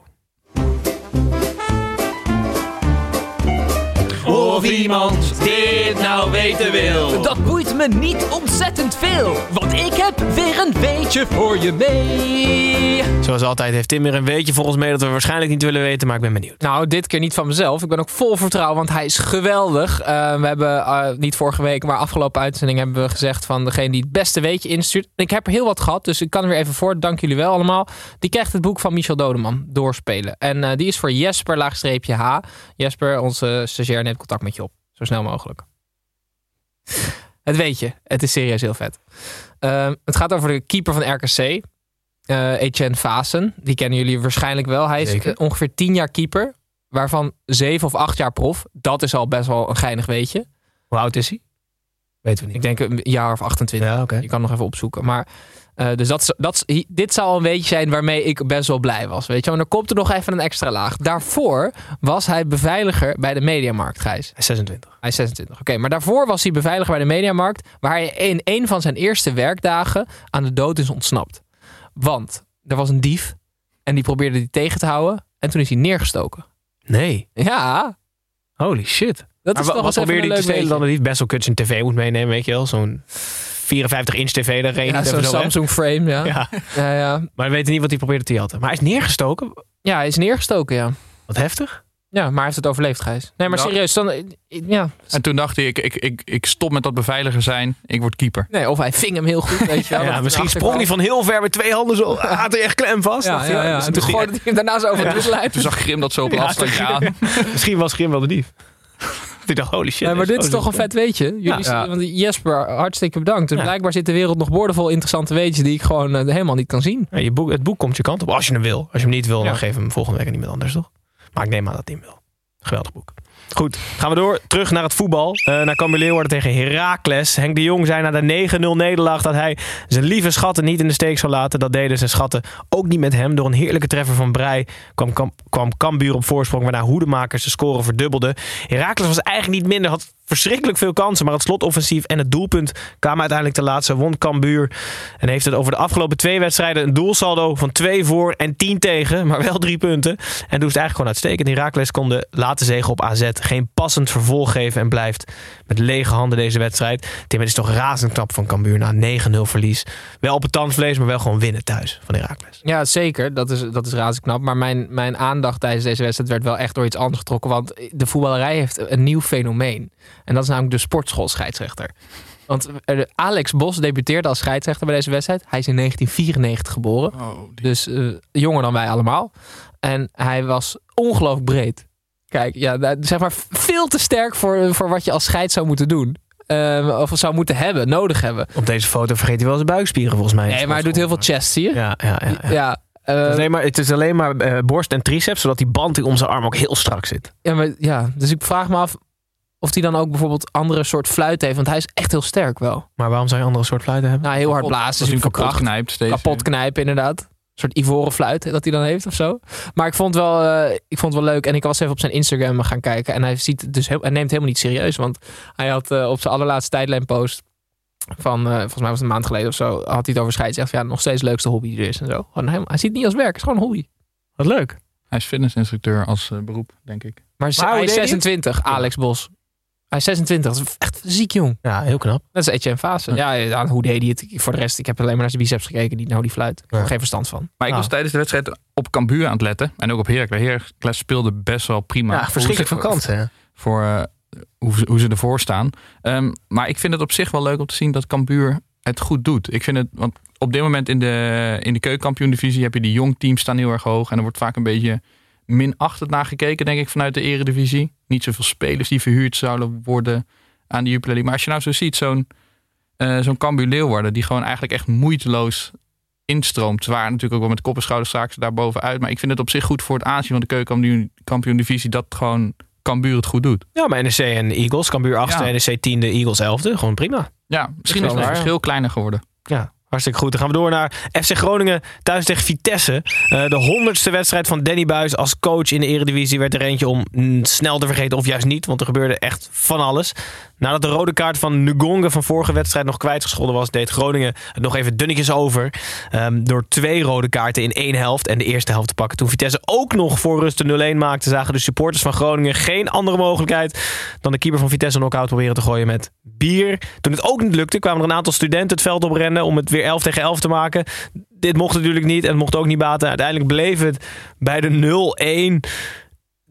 Speaker 3: Of iemand dit nou weten wil.
Speaker 10: Dat boeit me niet ontzettend veel, want ik heb weer een weetje voor je mee.
Speaker 1: Zoals altijd heeft Tim weer een weetje volgens mij dat we waarschijnlijk niet willen weten. Maar ik ben benieuwd.
Speaker 7: Nou, dit keer niet van mezelf. Ik ben ook vol vertrouwen, want hij is geweldig. Eh, we hebben eh, niet vorige week, maar afgelopen uitzending hebben we gezegd van degene die het beste weetje instuurt. Ik heb er heel wat gehad, dus ik kan er weer even voor. Dank jullie wel allemaal. Die krijgt het boek van Michel Dodeman doorspelen. En eh, die is voor Jesper laagstreepje H. Jesper, onze stagiair, neemt contact met je op. Zo snel mogelijk. Het weet je. Het is serieus heel vet. Eh, het gaat over de keeper van RKC. eh Etienne Vasen. Die kennen jullie waarschijnlijk wel. Hij is
Speaker 1: Zeker.
Speaker 7: ongeveer tien jaar keeper. Waarvan zeven of acht jaar prof. Dat is al best wel een geinig weetje.
Speaker 1: Hoe oud is hij? Weten we niet.
Speaker 7: Ik denk een jaar of 28.
Speaker 1: Ja, oké.
Speaker 7: Je kan nog even opzoeken. Maar, eh, dus dat, dat, dit zou een weetje zijn waarmee ik best wel blij was. Weet je? Maar dan komt er nog even een extra laag. Daarvoor was hij beveiliger bij de Mediamarkt, Gijs.
Speaker 1: Hij is 26.
Speaker 7: Hij is 26. Oké, maar daarvoor was hij beveiliger bij de Mediamarkt. Waar hij in een van zijn eerste werkdagen aan de dood is ontsnapt. Want er was een dief. En die probeerde hij tegen te houden. En toen is hij neergestoken.
Speaker 1: Nee.
Speaker 7: Ja,
Speaker 1: Holy shit.
Speaker 7: dat
Speaker 1: Maar
Speaker 7: is toch
Speaker 1: wat probeerde hij te stelen dan dat hij best wel kut zijn tv moet meenemen, weet je wel? Zo'n 54 inch tv, daar reed
Speaker 7: Ja, zo'n. Samsung frame, ja. ja.
Speaker 1: Ja,
Speaker 7: Ja,
Speaker 1: maar we weten niet wat hij probeerde te jatten. Maar hij is neergestoken.
Speaker 7: ja. hij is neergestoken, ja.
Speaker 1: Wat heftig.
Speaker 7: Ja, maar hij heeft het overleefd, Gijs. Nee, maar
Speaker 6: Nou.
Speaker 7: serieus, dan, ja.
Speaker 6: En toen dacht hij, ik, ik, ik, ik stop met dat beveiliger zijn, ik word keeper.
Speaker 7: Nee, of hij ving hem heel goed, weet je wel. <laughs>
Speaker 1: Ja, misschien sprong hij van heel ver met twee handen zo. <laughs> Had hij echt klem vast.
Speaker 7: Ja, ja, ja.
Speaker 1: dus
Speaker 7: En toen gooide hij hem daarna zo over het middellijn.
Speaker 6: Toen zag Grim dat zo op afstandje aan. <laughs>
Speaker 1: Misschien was Grim wel de dief. Ik dacht, holy shit.
Speaker 7: Nee, maar dit is toch een vet weetje. Jullie,
Speaker 1: Ja.
Speaker 7: want Jesper, hartstikke bedankt. Dus
Speaker 1: Ja.
Speaker 7: blijkbaar zit de wereld nog boordevol interessante weetjes die ik gewoon eh, helemaal niet kan zien.
Speaker 1: Ja, je boek, het boek komt je kant op. Als je hem wil. Als je hem niet wil,
Speaker 7: Ja.
Speaker 1: dan geef hem volgende week aan iemand anders, toch? Maar ik neem aan dat hij hem wil. Geweldig boek. Goed, gaan we door. Terug naar het voetbal. Eh naar Cambuur Leeuwarden tegen Heracles. Henk de Jong zei na de 9-0 nederlaag dat hij zijn lieve schatten niet in de steek zou laten. Dat deden zijn schatten ook niet met hem. Door een heerlijke treffer van Brei kwam, kwam, Cambuur op voorsprong. Waarna Hoedemakers de score verdubbelde. Heracles was eigenlijk niet minder. Had verschrikkelijk veel kansen. Maar het slotoffensief en het doelpunt kwamen uiteindelijk te laatste. Won Cambuur. En heeft het over de afgelopen twee wedstrijden een doelsaldo van 2 voor en 10 tegen. Maar wel drie punten. En doet het eigenlijk gewoon uitstekend. Herakles kon de late zege op AZ geen passend vervolg geven. En blijft met lege handen deze wedstrijd. Tim, is toch razend knap van Cambuur na 9-0 verlies. Wel op het tandvlees, maar wel gewoon winnen thuis van Herakles.
Speaker 7: Ja, zeker. Dat is, dat is razend knap. Maar mijn, mijn aandacht tijdens deze wedstrijd werd wel echt door iets anders getrokken. Want de voetballerij heeft een nieuw fenomeen. En dat is namelijk de sportschoolscheidsrechter. Want Alex Bos debuteerde als scheidsrechter bij deze wedstrijd. Hij is in 1994 geboren. Dus eh, jonger dan wij allemaal. En hij was ongelooflijk breed. Kijk, ja, dat- zeg maar veel te sterk voor, voor wat je als scheid zou moeten doen. Eh, of zou moeten hebben, nodig hebben.
Speaker 1: Op deze foto vergeet hij wel zijn buikspieren volgens mij.
Speaker 7: Nee, maar hij doet heel veel chest, zie je?
Speaker 1: Ja, ja, ja. ja.
Speaker 7: Ja,
Speaker 1: Het is alleen maar, het is alleen maar eh, borst en triceps, zodat die band om zijn arm ook heel strak zit.
Speaker 7: Ja, maar, ja, dus ik vraag me af of hij dan ook bijvoorbeeld andere soort fluit heeft. Want hij is echt heel sterk wel.
Speaker 1: Maar waarom zou je andere soort fluiten hebben?
Speaker 7: Nou, heel hard blazen. Dus
Speaker 6: kapot
Speaker 7: verkracht.
Speaker 6: knijpt steeds.
Speaker 7: Kapot knijpen, inderdaad. Een soort ivoren fluit dat hij dan heeft of zo. Maar ik vond, het wel, eh, ik vond het wel leuk. En ik was even op zijn Instagram gaan kijken. En hij, ziet dus heel, hij neemt het helemaal niet serieus. Want hij had eh, op zijn allerlaatste tijdlijnpost van, eh, volgens mij was het een maand geleden of zo, had hij het over scheidsrechter. Ja, nog steeds de leukste hobby die er is en zo. Gewoon helemaal, hij ziet het niet als werk, het is gewoon een hobby.
Speaker 1: Wat leuk.
Speaker 6: Hij is fitnessinstructeur als beroep, denk ik.
Speaker 7: Maar,
Speaker 1: Maar
Speaker 7: hij is
Speaker 1: deed hij het?
Speaker 7: 26, Alex Bos. Hij is 26, dat is echt ziek jong.
Speaker 1: Ja, heel knap.
Speaker 7: Dat is Etienne Fase. Ja, ja, hoe deed hij het? Voor de rest, ik heb alleen maar naar zijn biceps gekeken, niet naar hoe die fluit. Ik heb er geen verstand van.
Speaker 6: Maar ik
Speaker 1: Ah.
Speaker 6: was tijdens de wedstrijd op Cambuur aan het letten. En ook op Heracles. Heracles speelde best wel prima.
Speaker 1: Ja, verschrikkelijk kansen. hè?
Speaker 6: Voor eh, hoe, ze, hoe ze ervoor staan. Ehm, maar ik vind het op zich wel leuk om te zien dat Cambuur het goed doet. Ik vind het, want op dit moment in de, in de keukenkampioen-divisie heb je die jong teams staan heel erg hoog. En er wordt vaak een beetje minachtend naar gekeken, denk ik, vanuit de eredivisie. Niet zoveel spelers die verhuurd zouden worden aan de Jupiler League. Maar als je nou zo ziet, zo'n eh zo'n Cambuur Leeuwarden, die gewoon eigenlijk echt moeiteloos instroomt. Zwaar natuurlijk ook wel met kop en schouders straks daar bovenuit. Maar ik vind het op zich goed voor het aanzien van de keukenkampioen-divisie dat gewoon Cambuur het goed doet.
Speaker 1: Ja, maar NEC en Eagles, Cambuur 8e,
Speaker 6: Ja.
Speaker 1: NEC 10e, Eagles 11e. Gewoon prima.
Speaker 6: Ja, misschien is het
Speaker 1: waar,
Speaker 6: verschil kleiner geworden.
Speaker 1: Ja, hartstikke goed. Dan gaan we door naar FC Groningen thuis tegen Vitesse. Eh, de honderdste wedstrijd van Danny Buis als coach in de eredivisie werd er eentje om mm, snel te vergeten of juist niet. Want er gebeurde echt van alles. Nadat de rode kaart van Nugonge van vorige wedstrijd nog kwijtgescholden was, deed Groningen het nog even dunnetjes over. Ehm, door twee rode kaarten in één helft en de eerste helft te pakken. Toen Vitesse ook nog voor rust de 0-1 maakte, zagen de supporters van Groningen geen andere mogelijkheid dan de keeper van Vitesse knock-out proberen te gooien met bier. Toen het ook niet lukte, kwamen er een aantal studenten het veld oprennen om het weer 11 tegen 11 te maken. Dit mocht natuurlijk niet en het mocht ook niet baten. Uiteindelijk bleef het bij de 0-1.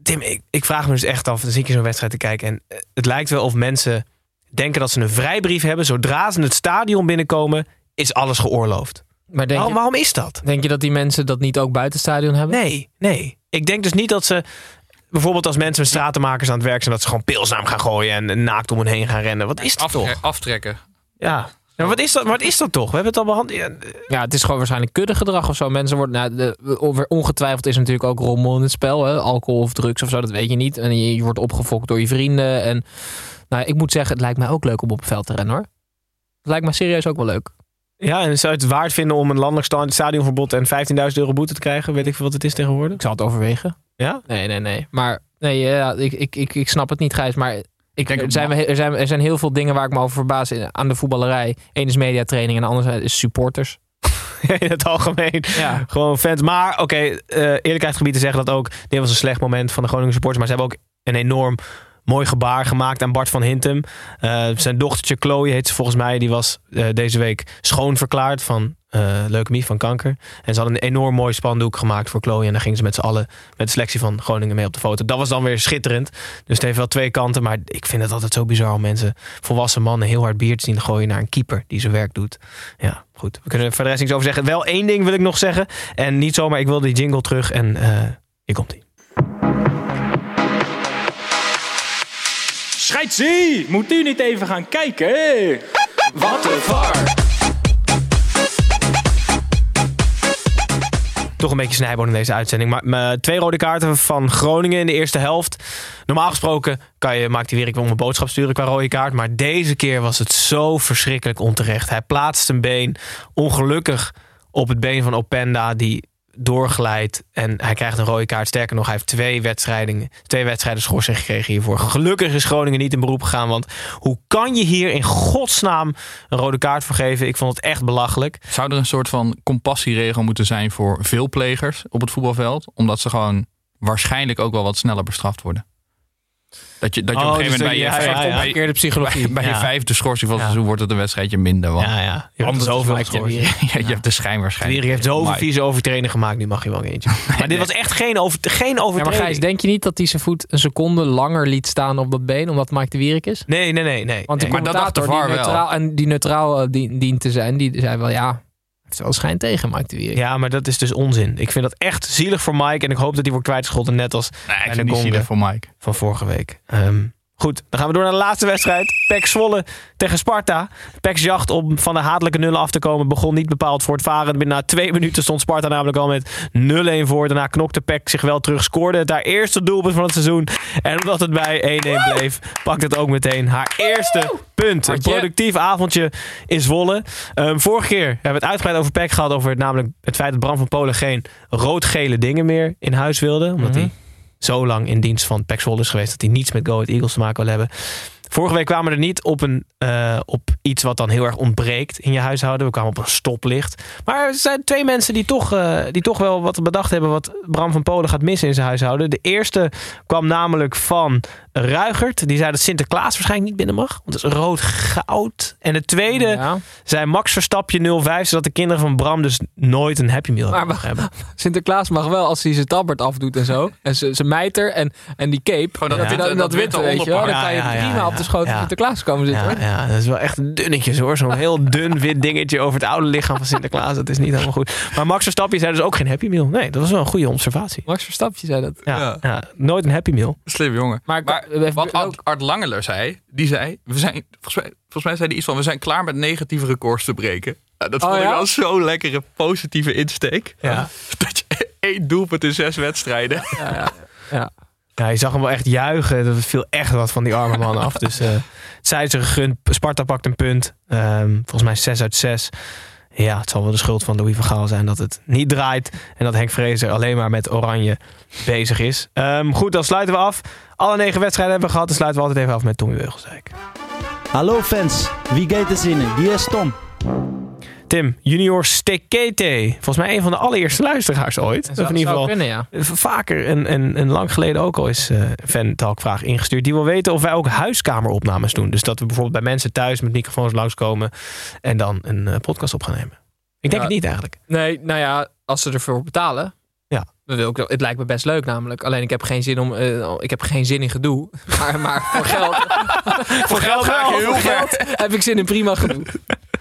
Speaker 1: Tim, ik, ik vraag me dus echt af, dan zie ik je zo'n wedstrijd te kijken. En eh, het lijkt wel of mensen denken dat ze een vrijbrief hebben. Zodra ze het stadion binnenkomen, is alles geoorloofd.
Speaker 7: Maar denk,
Speaker 1: Waarom,
Speaker 7: je,
Speaker 1: waarom is dat?
Speaker 7: denk je dat die mensen dat niet ook buiten het stadion hebben?
Speaker 1: Nee, nee. Ik denk dus niet dat ze... Bijvoorbeeld als mensen met stratenmakers aan het werk zijn... dat ze gewoon pilsnaam gaan gooien en, en naakt om hen heen gaan rennen. Wat is dat
Speaker 6: Aftre-
Speaker 1: toch?
Speaker 6: aftrekken.
Speaker 1: Ja. Ja maar, wat is dat, maar wat is dat toch? We hebben het al behandeld. Ja,
Speaker 7: Ja, het is gewoon waarschijnlijk kuddegedrag of zo. Mensen worden, nou, de, ongetwijfeld is er natuurlijk ook rommel in het spel. Hè? Alcohol of drugs of zo, dat weet je niet. En je, je wordt opgefokt door je vrienden. En nou, ik moet zeggen, het lijkt mij ook leuk om op het veld te rennen hoor. Het lijkt mij serieus ook wel leuk.
Speaker 1: Ja, en zou je het waard vinden om een landelijk sta- stadionverbod en 15.000 euro boete te krijgen? Weet ik veel wat het is tegenwoordig?
Speaker 7: Ik zal het overwegen.
Speaker 1: Ja?
Speaker 7: Nee, nee, nee. Maar nee, ja, ik, ik, ik, ik snap het niet, Gijs. Maar ik,
Speaker 6: denk
Speaker 7: er, zijn, er, zijn, er zijn heel veel dingen waar ik me over verbaas aan de voetballerij. Eén is mediatraining en de andere is supporters. <laughs>
Speaker 1: in het algemeen.
Speaker 7: Ja.
Speaker 1: Gewoon fans. Maar oké, eh eerlijkheid gebied te zeggen dat ook... Dit was een slecht moment van de Groningen supporters. Maar ze hebben ook een enorm mooi gebaar gemaakt aan Bart van Hintem. Eh, zijn dochtertje Chloe heet ze volgens mij. Die was eh, deze week schoon verklaard van eh leukemie, van kanker. En ze hadden een enorm mooi spandoek gemaakt voor Chloe. En daar gingen ze met z'n allen, met de selectie van Groningen mee op de foto. Dat was dan weer schitterend. Dus het heeft wel twee kanten. Maar ik vind het altijd zo bizar om mensen, volwassen mannen, heel hard bier te zien gooien naar een keeper die zijn werk doet. Ja, goed. We kunnen er verder niks over zeggen. Wel één ding wil ik nog zeggen. En niet zomaar, ik wil die jingle terug. En hier komt hij.
Speaker 3: Scheidsie, moet u niet even gaan kijken? Wat een var.
Speaker 1: Toch een beetje snijboon in deze uitzending. Maar, twee rode kaarten van Groningen in de eerste helft. Normaal gesproken kan je, maakt hij weer wil een boodschap sturen qua rode kaart. Maar deze keer was het zo verschrikkelijk onterecht. Hij plaatst een been ongelukkig op het been van Openda. Die doorglijdt en hij krijgt een rode kaart. Sterker nog, hij heeft twee wedstrijden, twee wedstrijden schorsing gekregen hiervoor. Gelukkig is Groningen niet in beroep gegaan, want hoe kan je hier in godsnaam een rode kaart voor geven? Ik vond het echt belachelijk.
Speaker 6: Zou er een soort van compassieregel moeten zijn voor veel plegers op het voetbalveld? Omdat ze gewoon waarschijnlijk ook wel wat sneller bestraft worden. Dat je, dat je
Speaker 1: Oh,
Speaker 6: op een
Speaker 1: dus
Speaker 6: gegeven moment bij je,
Speaker 1: ja, ja, ja.
Speaker 6: bij-
Speaker 7: Omgekeerde psychologie.
Speaker 6: bij, bij je vijfde schorsing van het seizoen wordt het een wedstrijdje minder. Want
Speaker 1: Ja, ja. Je hebt
Speaker 6: Anders
Speaker 1: zoveel
Speaker 6: lijkt <laughs> je je hebt de schijn waarschijnlijk.
Speaker 1: Wierik heeft zoveel vieze overtredingen gemaakt, nu mag je wel eentje. <laughs> Maar dit was echt geen, over, geen
Speaker 7: Ja, maar. Gijs, denk je niet dat hij zijn voet een seconde langer liet staan op dat been, omdat Mike de Wierik is?
Speaker 1: Nee, nee, nee. nee.
Speaker 7: Want de
Speaker 1: nee.
Speaker 6: Maar dat dacht de
Speaker 7: commentator die
Speaker 6: VAR wel.
Speaker 7: neutraal, en die neutraal eh, dien- dient te zijn, die zei wel ja, hij heeft wel schijn tegen Mike de Wierik.
Speaker 1: Ja, maar dat is dus onzin. Ik vind dat echt zielig voor Mike. En ik hoop dat hij wordt kwijtgescholden. Net als
Speaker 6: Nee, ik vind
Speaker 1: de
Speaker 6: het niet zielig voor Mike.
Speaker 1: van vorige week. Ehm, goed, dan gaan we door naar de laatste wedstrijd. Pek Zwolle tegen Sparta. Pek's jacht om van de hatelijke nullen af te komen begon niet bepaald voortvarend. Binnen na twee minuten stond Sparta namelijk al met 0-1 voor. Daarna knokte Pek zich wel terug. Scoorde het haar eerste doelpunt van het seizoen. En omdat het bij 1-1 bleef, pakt het ook meteen haar eerste punt. Een productief avondje in Zwolle. Ehm, vorige keer hebben we het uitgebreid over Pek gehad. Over het, namelijk het feit dat Bram van Polen geen rood-gele dingen meer in huis wilde. Omdat
Speaker 7: Mhm.
Speaker 1: hij zo lang in dienst van Zwolle is geweest dat hij niets met Go Eagles te maken wil hebben. Vorige week kwamen we er niet op, een, eh, op iets wat dan heel erg ontbreekt in je huishouden. We kwamen op een stoplicht. Maar er zijn twee mensen die toch, eh, die toch wel wat bedacht hebben wat Bram van Polen gaat missen in zijn huishouden. De eerste kwam namelijk van Ruigert. Die zei dat Sinterklaas waarschijnlijk niet binnen mag. Want het is rood goud. En de tweede
Speaker 7: Ja.
Speaker 1: zei Max Verstapje 05. Zodat de kinderen van Bram dus nooit een Happy Meal
Speaker 7: Maar
Speaker 1: hebben. <laughs>
Speaker 7: Sinterklaas mag wel als hij zijn tabbert afdoet en zo. En zijn zijn mijter en, en die cape.
Speaker 6: Gewoon dat
Speaker 7: dat,
Speaker 6: witte-
Speaker 7: dat,
Speaker 6: dat
Speaker 7: witte. Dan kan je
Speaker 1: Ja, ja,
Speaker 7: prima
Speaker 1: ja,
Speaker 7: op de schoot van
Speaker 1: ja.
Speaker 7: Sinterklaas komen zitten.
Speaker 1: Ja, ja, dat is wel echt dunnetjes hoor. Zo'n heel dun wit dingetje over het oude lichaam van Sinterklaas. Dat is niet helemaal goed. Maar Max Verstappen zei dus ook geen Happy Meal. Nee, dat was wel een goede observatie.
Speaker 7: Max Verstapje zei dat.
Speaker 1: Ja,
Speaker 6: Ja.
Speaker 1: ja. nooit een Happy Meal.
Speaker 6: Slim jongen.
Speaker 7: Maar,
Speaker 6: Maar
Speaker 7: even-
Speaker 6: wat Art,
Speaker 7: ook-
Speaker 6: Art Langeler zei, die zei, we zijn, volgens mij, volgens mij zei hij iets van, we zijn klaar met negatieve records te breken. Nou, dat
Speaker 7: Oh,
Speaker 6: vond ik wel zo'n lekkere positieve insteek.
Speaker 1: Ja. <laughs>
Speaker 6: Dat je één doelpunt in zes wedstrijden.
Speaker 7: ja, ja, ja.
Speaker 1: Je zag hem wel echt juichen. Dat viel echt wat van die arme man af. Dus het zij ze gegund. Sparta pakt een punt. Ehm, volgens mij 6 uit 6. Ja, het zal wel de schuld van Louis van Gaal zijn dat het niet draait. En dat Henk Vrezer alleen maar met oranje bezig is. Ehm, goed, dan sluiten we af. Alle negen wedstrijden hebben we gehad. Dan sluiten we altijd even af met Tommy Beugelsdijk.
Speaker 11: Hallo fans, wie gaat er zinnen? Hier is Tom.
Speaker 1: Tim, junior Stekete. Volgens mij een van de allereerste luisteraars ooit. Of in ieder geval
Speaker 7: kunnen, ja.
Speaker 1: vaker en, en, en lang geleden ook al is eh fan talkvraag ingestuurd. Die wil weten of wij ook huiskameropnames doen. Dus dat we bijvoorbeeld bij mensen thuis met microfoons langskomen en dan een eh, podcast op gaan nemen. Ik denk
Speaker 7: Ja.
Speaker 1: het niet eigenlijk.
Speaker 7: Nee, nou ja, als ze ervoor betalen.
Speaker 1: Ja.
Speaker 7: Dan wil ik, het lijkt me best leuk namelijk. Alleen ik heb geen zin om. eh, ik heb geen zin in gedoe. <laughs> Maar, maar voor geld. <laughs>
Speaker 1: Voor geld
Speaker 7: ga ik
Speaker 1: wel.
Speaker 7: heel ver. Heb ik zin in prima gedoe.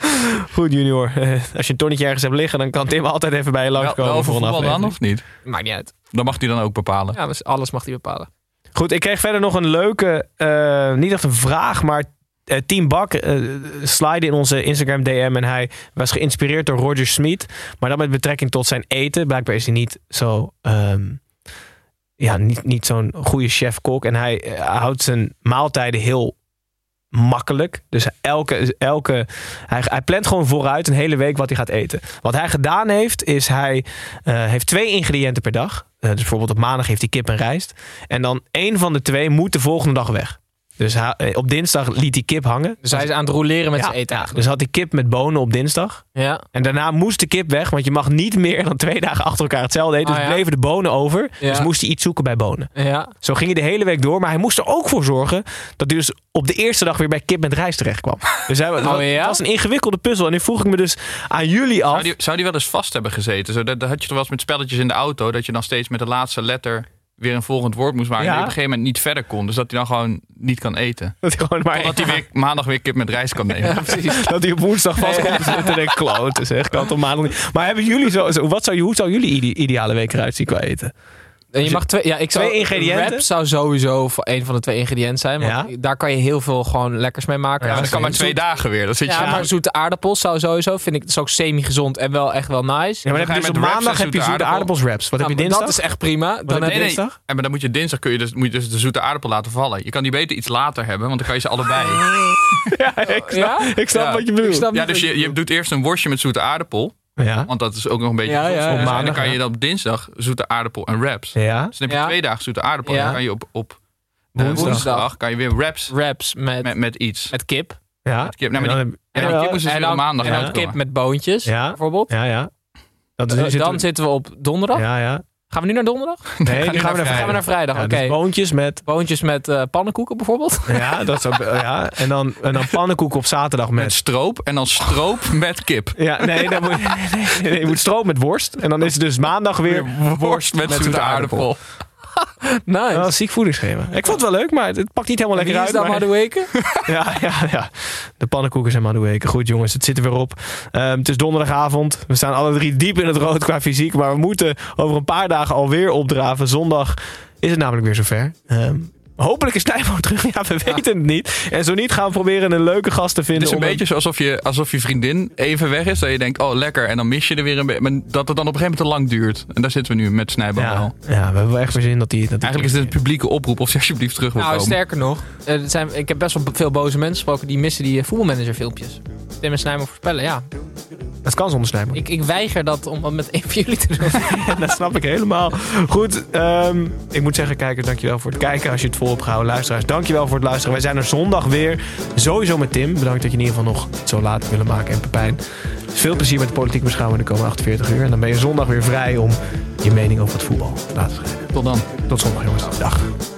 Speaker 7: <laughs>
Speaker 1: Goed junior. <laughs> Als je een tonnetje ergens hebt liggen, dan kan Tim altijd even bij je langskomen.
Speaker 6: wel voor
Speaker 1: voor een
Speaker 6: voetbal dan
Speaker 1: aflevering.
Speaker 6: of niet?
Speaker 7: Maakt niet uit.
Speaker 6: Dan mag hij dan ook bepalen.
Speaker 7: Ja, dus alles mag hij bepalen.
Speaker 1: Goed, ik kreeg verder nog een leuke, eh, niet echt een vraag, maar eh, Team Bak eh slide in onze Instagram DM en hij was geïnspireerd door Roger Smith, maar dan met betrekking tot zijn eten. Blijkbaar is hij niet zo, ehm, ja, niet, niet zo'n goede chef-kok en hij houdt zijn maaltijden heel makkelijk. Dus elke, elke, hij, hij plant gewoon vooruit een hele week wat hij gaat eten. Wat hij gedaan heeft, is hij eh, heeft twee ingrediënten per dag. Eh, dus bijvoorbeeld op maandag heeft hij kip en rijst. En dan één van de twee moet de volgende dag weg. Dus eh, op dinsdag liet hij kip hangen.
Speaker 7: Dus hij is aan het roleren met
Speaker 1: Ja,
Speaker 7: zijn eten
Speaker 1: ja, dus had hij kip met bonen op dinsdag.
Speaker 7: Ja.
Speaker 1: En daarna moest de kip weg, want je mag niet meer dan twee dagen achter elkaar hetzelfde eten. Dus
Speaker 7: Ah, ja.
Speaker 1: bleven de bonen over.
Speaker 7: Ja.
Speaker 1: Dus moest hij iets zoeken bij bonen.
Speaker 7: Ja.
Speaker 1: Zo ging hij de hele week door. Maar hij moest er ook voor zorgen dat hij dus op de eerste dag weer bij kip met rijst terecht kwam. <laughs> Dus hij,
Speaker 7: Oh, ja?
Speaker 1: het was een ingewikkelde puzzel. En nu vroeg ik me dus aan jullie af.
Speaker 6: Zou die, zou die wel eens vast hebben gezeten? Zo, dat, dat had je toch wel eens met spelletjes in de auto, dat je dan steeds met de laatste letter weer een volgend woord moest maken.
Speaker 1: Ja.
Speaker 6: En je op een gegeven moment niet verder kon. Dus dat hij dan gewoon niet kan eten.
Speaker 1: Dat hij gewoon maar
Speaker 6: Totdat hij weer, maandag weer kip met rijst kan nemen.
Speaker 7: Ja, precies.
Speaker 1: Dat hij op woensdag vast komt te zitten en kloten zeg. Kan op maandag niet. Maar hebben jullie zo, wat zou, je- hoe zou jullie ide- ideale week eruit zien qua eten?
Speaker 7: En je mag twee, ja, ik zou,
Speaker 1: Twee ingrediënten?
Speaker 7: Wrap zou sowieso een van de twee ingrediënten zijn. Want
Speaker 1: Ja.
Speaker 7: daar kan je heel veel gewoon lekkers mee maken.
Speaker 6: Ja,
Speaker 7: Maar
Speaker 6: dat kan maar
Speaker 7: zoet-
Speaker 6: twee dagen weer. Dan zit je
Speaker 7: Ja, maar zoete aardappels zou sowieso, vind ik, dat is ook semi-gezond en wel echt wel nice.
Speaker 1: Ja, maar dan heb
Speaker 6: ga
Speaker 1: je
Speaker 6: je
Speaker 1: dus op maandag heb je
Speaker 6: zoete
Speaker 1: aardappels wraps. Wat heb je dinsdag?
Speaker 7: Dat is echt prima. Dan
Speaker 1: heb je
Speaker 7: je
Speaker 6: nee,
Speaker 1: dinsdag?
Speaker 6: En maar dan moet je dinsdag kun je dus, moet je dus de zoete aardappel laten vallen. Je kan die beter iets later hebben, want dan kan je ze allebei. <laughs>
Speaker 1: Ja, ik snap,
Speaker 7: Ja?
Speaker 1: ik snap
Speaker 6: Ja.
Speaker 1: wat je bedoelt.
Speaker 6: Ja, dus je, je doet eerst een worstje met zoete aardappel.
Speaker 1: Ja.
Speaker 6: Want dat is ook nog een beetje
Speaker 7: Ja, ja, ja.
Speaker 6: En dan kan je dan op dinsdag zoete aardappel en wraps.
Speaker 1: Ja.
Speaker 6: Dus dan heb je
Speaker 7: Ja.
Speaker 6: twee dagen zoete aardappel.
Speaker 7: Ja.
Speaker 6: En dan kan je op, op eh,
Speaker 1: Woensdag.
Speaker 6: woensdag kan je weer wraps
Speaker 7: Wraps met,
Speaker 6: met, met iets.
Speaker 7: met kip.
Speaker 1: Ja.
Speaker 6: Met kip. Nee, maar
Speaker 1: En dan
Speaker 6: en kip is dus
Speaker 7: en
Speaker 6: weer
Speaker 7: dan,
Speaker 6: maandag
Speaker 7: en dan kip met boontjes,
Speaker 1: Ja.
Speaker 7: bijvoorbeeld.
Speaker 1: Ja, ja. Dat
Speaker 7: Eh,
Speaker 1: zit-
Speaker 7: dan zitten we op donderdag.
Speaker 1: Ja, ja.
Speaker 7: Gaan we nu naar donderdag?
Speaker 1: Nee,
Speaker 6: gaan
Speaker 1: gaan we
Speaker 6: naar.
Speaker 7: Gaan we naar vrijdag,
Speaker 1: Ja,
Speaker 7: oké.
Speaker 1: dus boontjes met...
Speaker 7: Boontjes met eh, pannenkoeken bijvoorbeeld. <laughs>
Speaker 1: Ja, dat is ook, ja. En, dan, en dan pannenkoek op zaterdag
Speaker 6: Met
Speaker 1: met...
Speaker 6: stroop en dan stroop met kip.
Speaker 1: Ja, nee, dan moet, nee, <laughs> nee, nee, je moet stroop met worst. En dan is het dus maandag weer
Speaker 6: Worst met, zoete aardappel. <laughs>
Speaker 7: nice.
Speaker 1: Een ziek voedingsschema. Ik vond het wel leuk, maar het pakt niet helemaal lekker
Speaker 7: is
Speaker 1: uit.
Speaker 7: dat
Speaker 1: maar-
Speaker 7: Madueke? <laughs>
Speaker 1: Ja, ja, ja. De pannenkoeken zijn Madueke. Goed jongens, het zit er weer op. Ehm, het is donderdagavond. We staan alle drie diep in het rood qua fysiek. Maar we moeten over een paar dagen alweer opdraven. Zondag is het namelijk weer zover. Ehm hopelijk is Nijmo terug. Ja, we weten het niet. En zo niet gaan we proberen een leuke gast te
Speaker 6: Het
Speaker 1: vinden.
Speaker 6: is een beetje alsof je, alsof je vriendin even weg is. Dat je denkt, oh lekker. En dan mis je er weer een beetje. Maar dat het dan op een gegeven moment te lang duurt. En daar zitten we nu met Snijbal
Speaker 1: Ja,
Speaker 6: wel.
Speaker 1: ja, we hebben wel echt weer zin dat die... Dat die
Speaker 6: Eigenlijk is dit een publieke oproep of je alsjeblieft terug wil
Speaker 7: Nou,
Speaker 6: komen.
Speaker 7: sterker nog. er zijn, ik heb best wel veel boze mensen gesproken die missen die eh, voetbalmanager filmpjes. Tim en Snijmer voorspellen, ja.
Speaker 1: Het kan zonder Snijmo.
Speaker 7: Ik, ik weiger dat om dat met een van jullie te doen. <laughs>
Speaker 1: dat snap ik helemaal. Goed, ehm, ik moet zeggen, kijkers, dankjewel voor het kijken. Als je het vol luisteraars, dankjewel voor het luisteren. Wij zijn er zondag weer. Sowieso met Tim. Bedankt dat je in ieder geval nog het zo laat hebt willen maken. En Pepijn. Veel plezier met de politiek beschouwing de komende 48 uur. En dan ben je zondag weer vrij om je mening over het voetbal te laten schrijven.
Speaker 6: Tot dan.
Speaker 1: Tot zondag, jongens. Dag.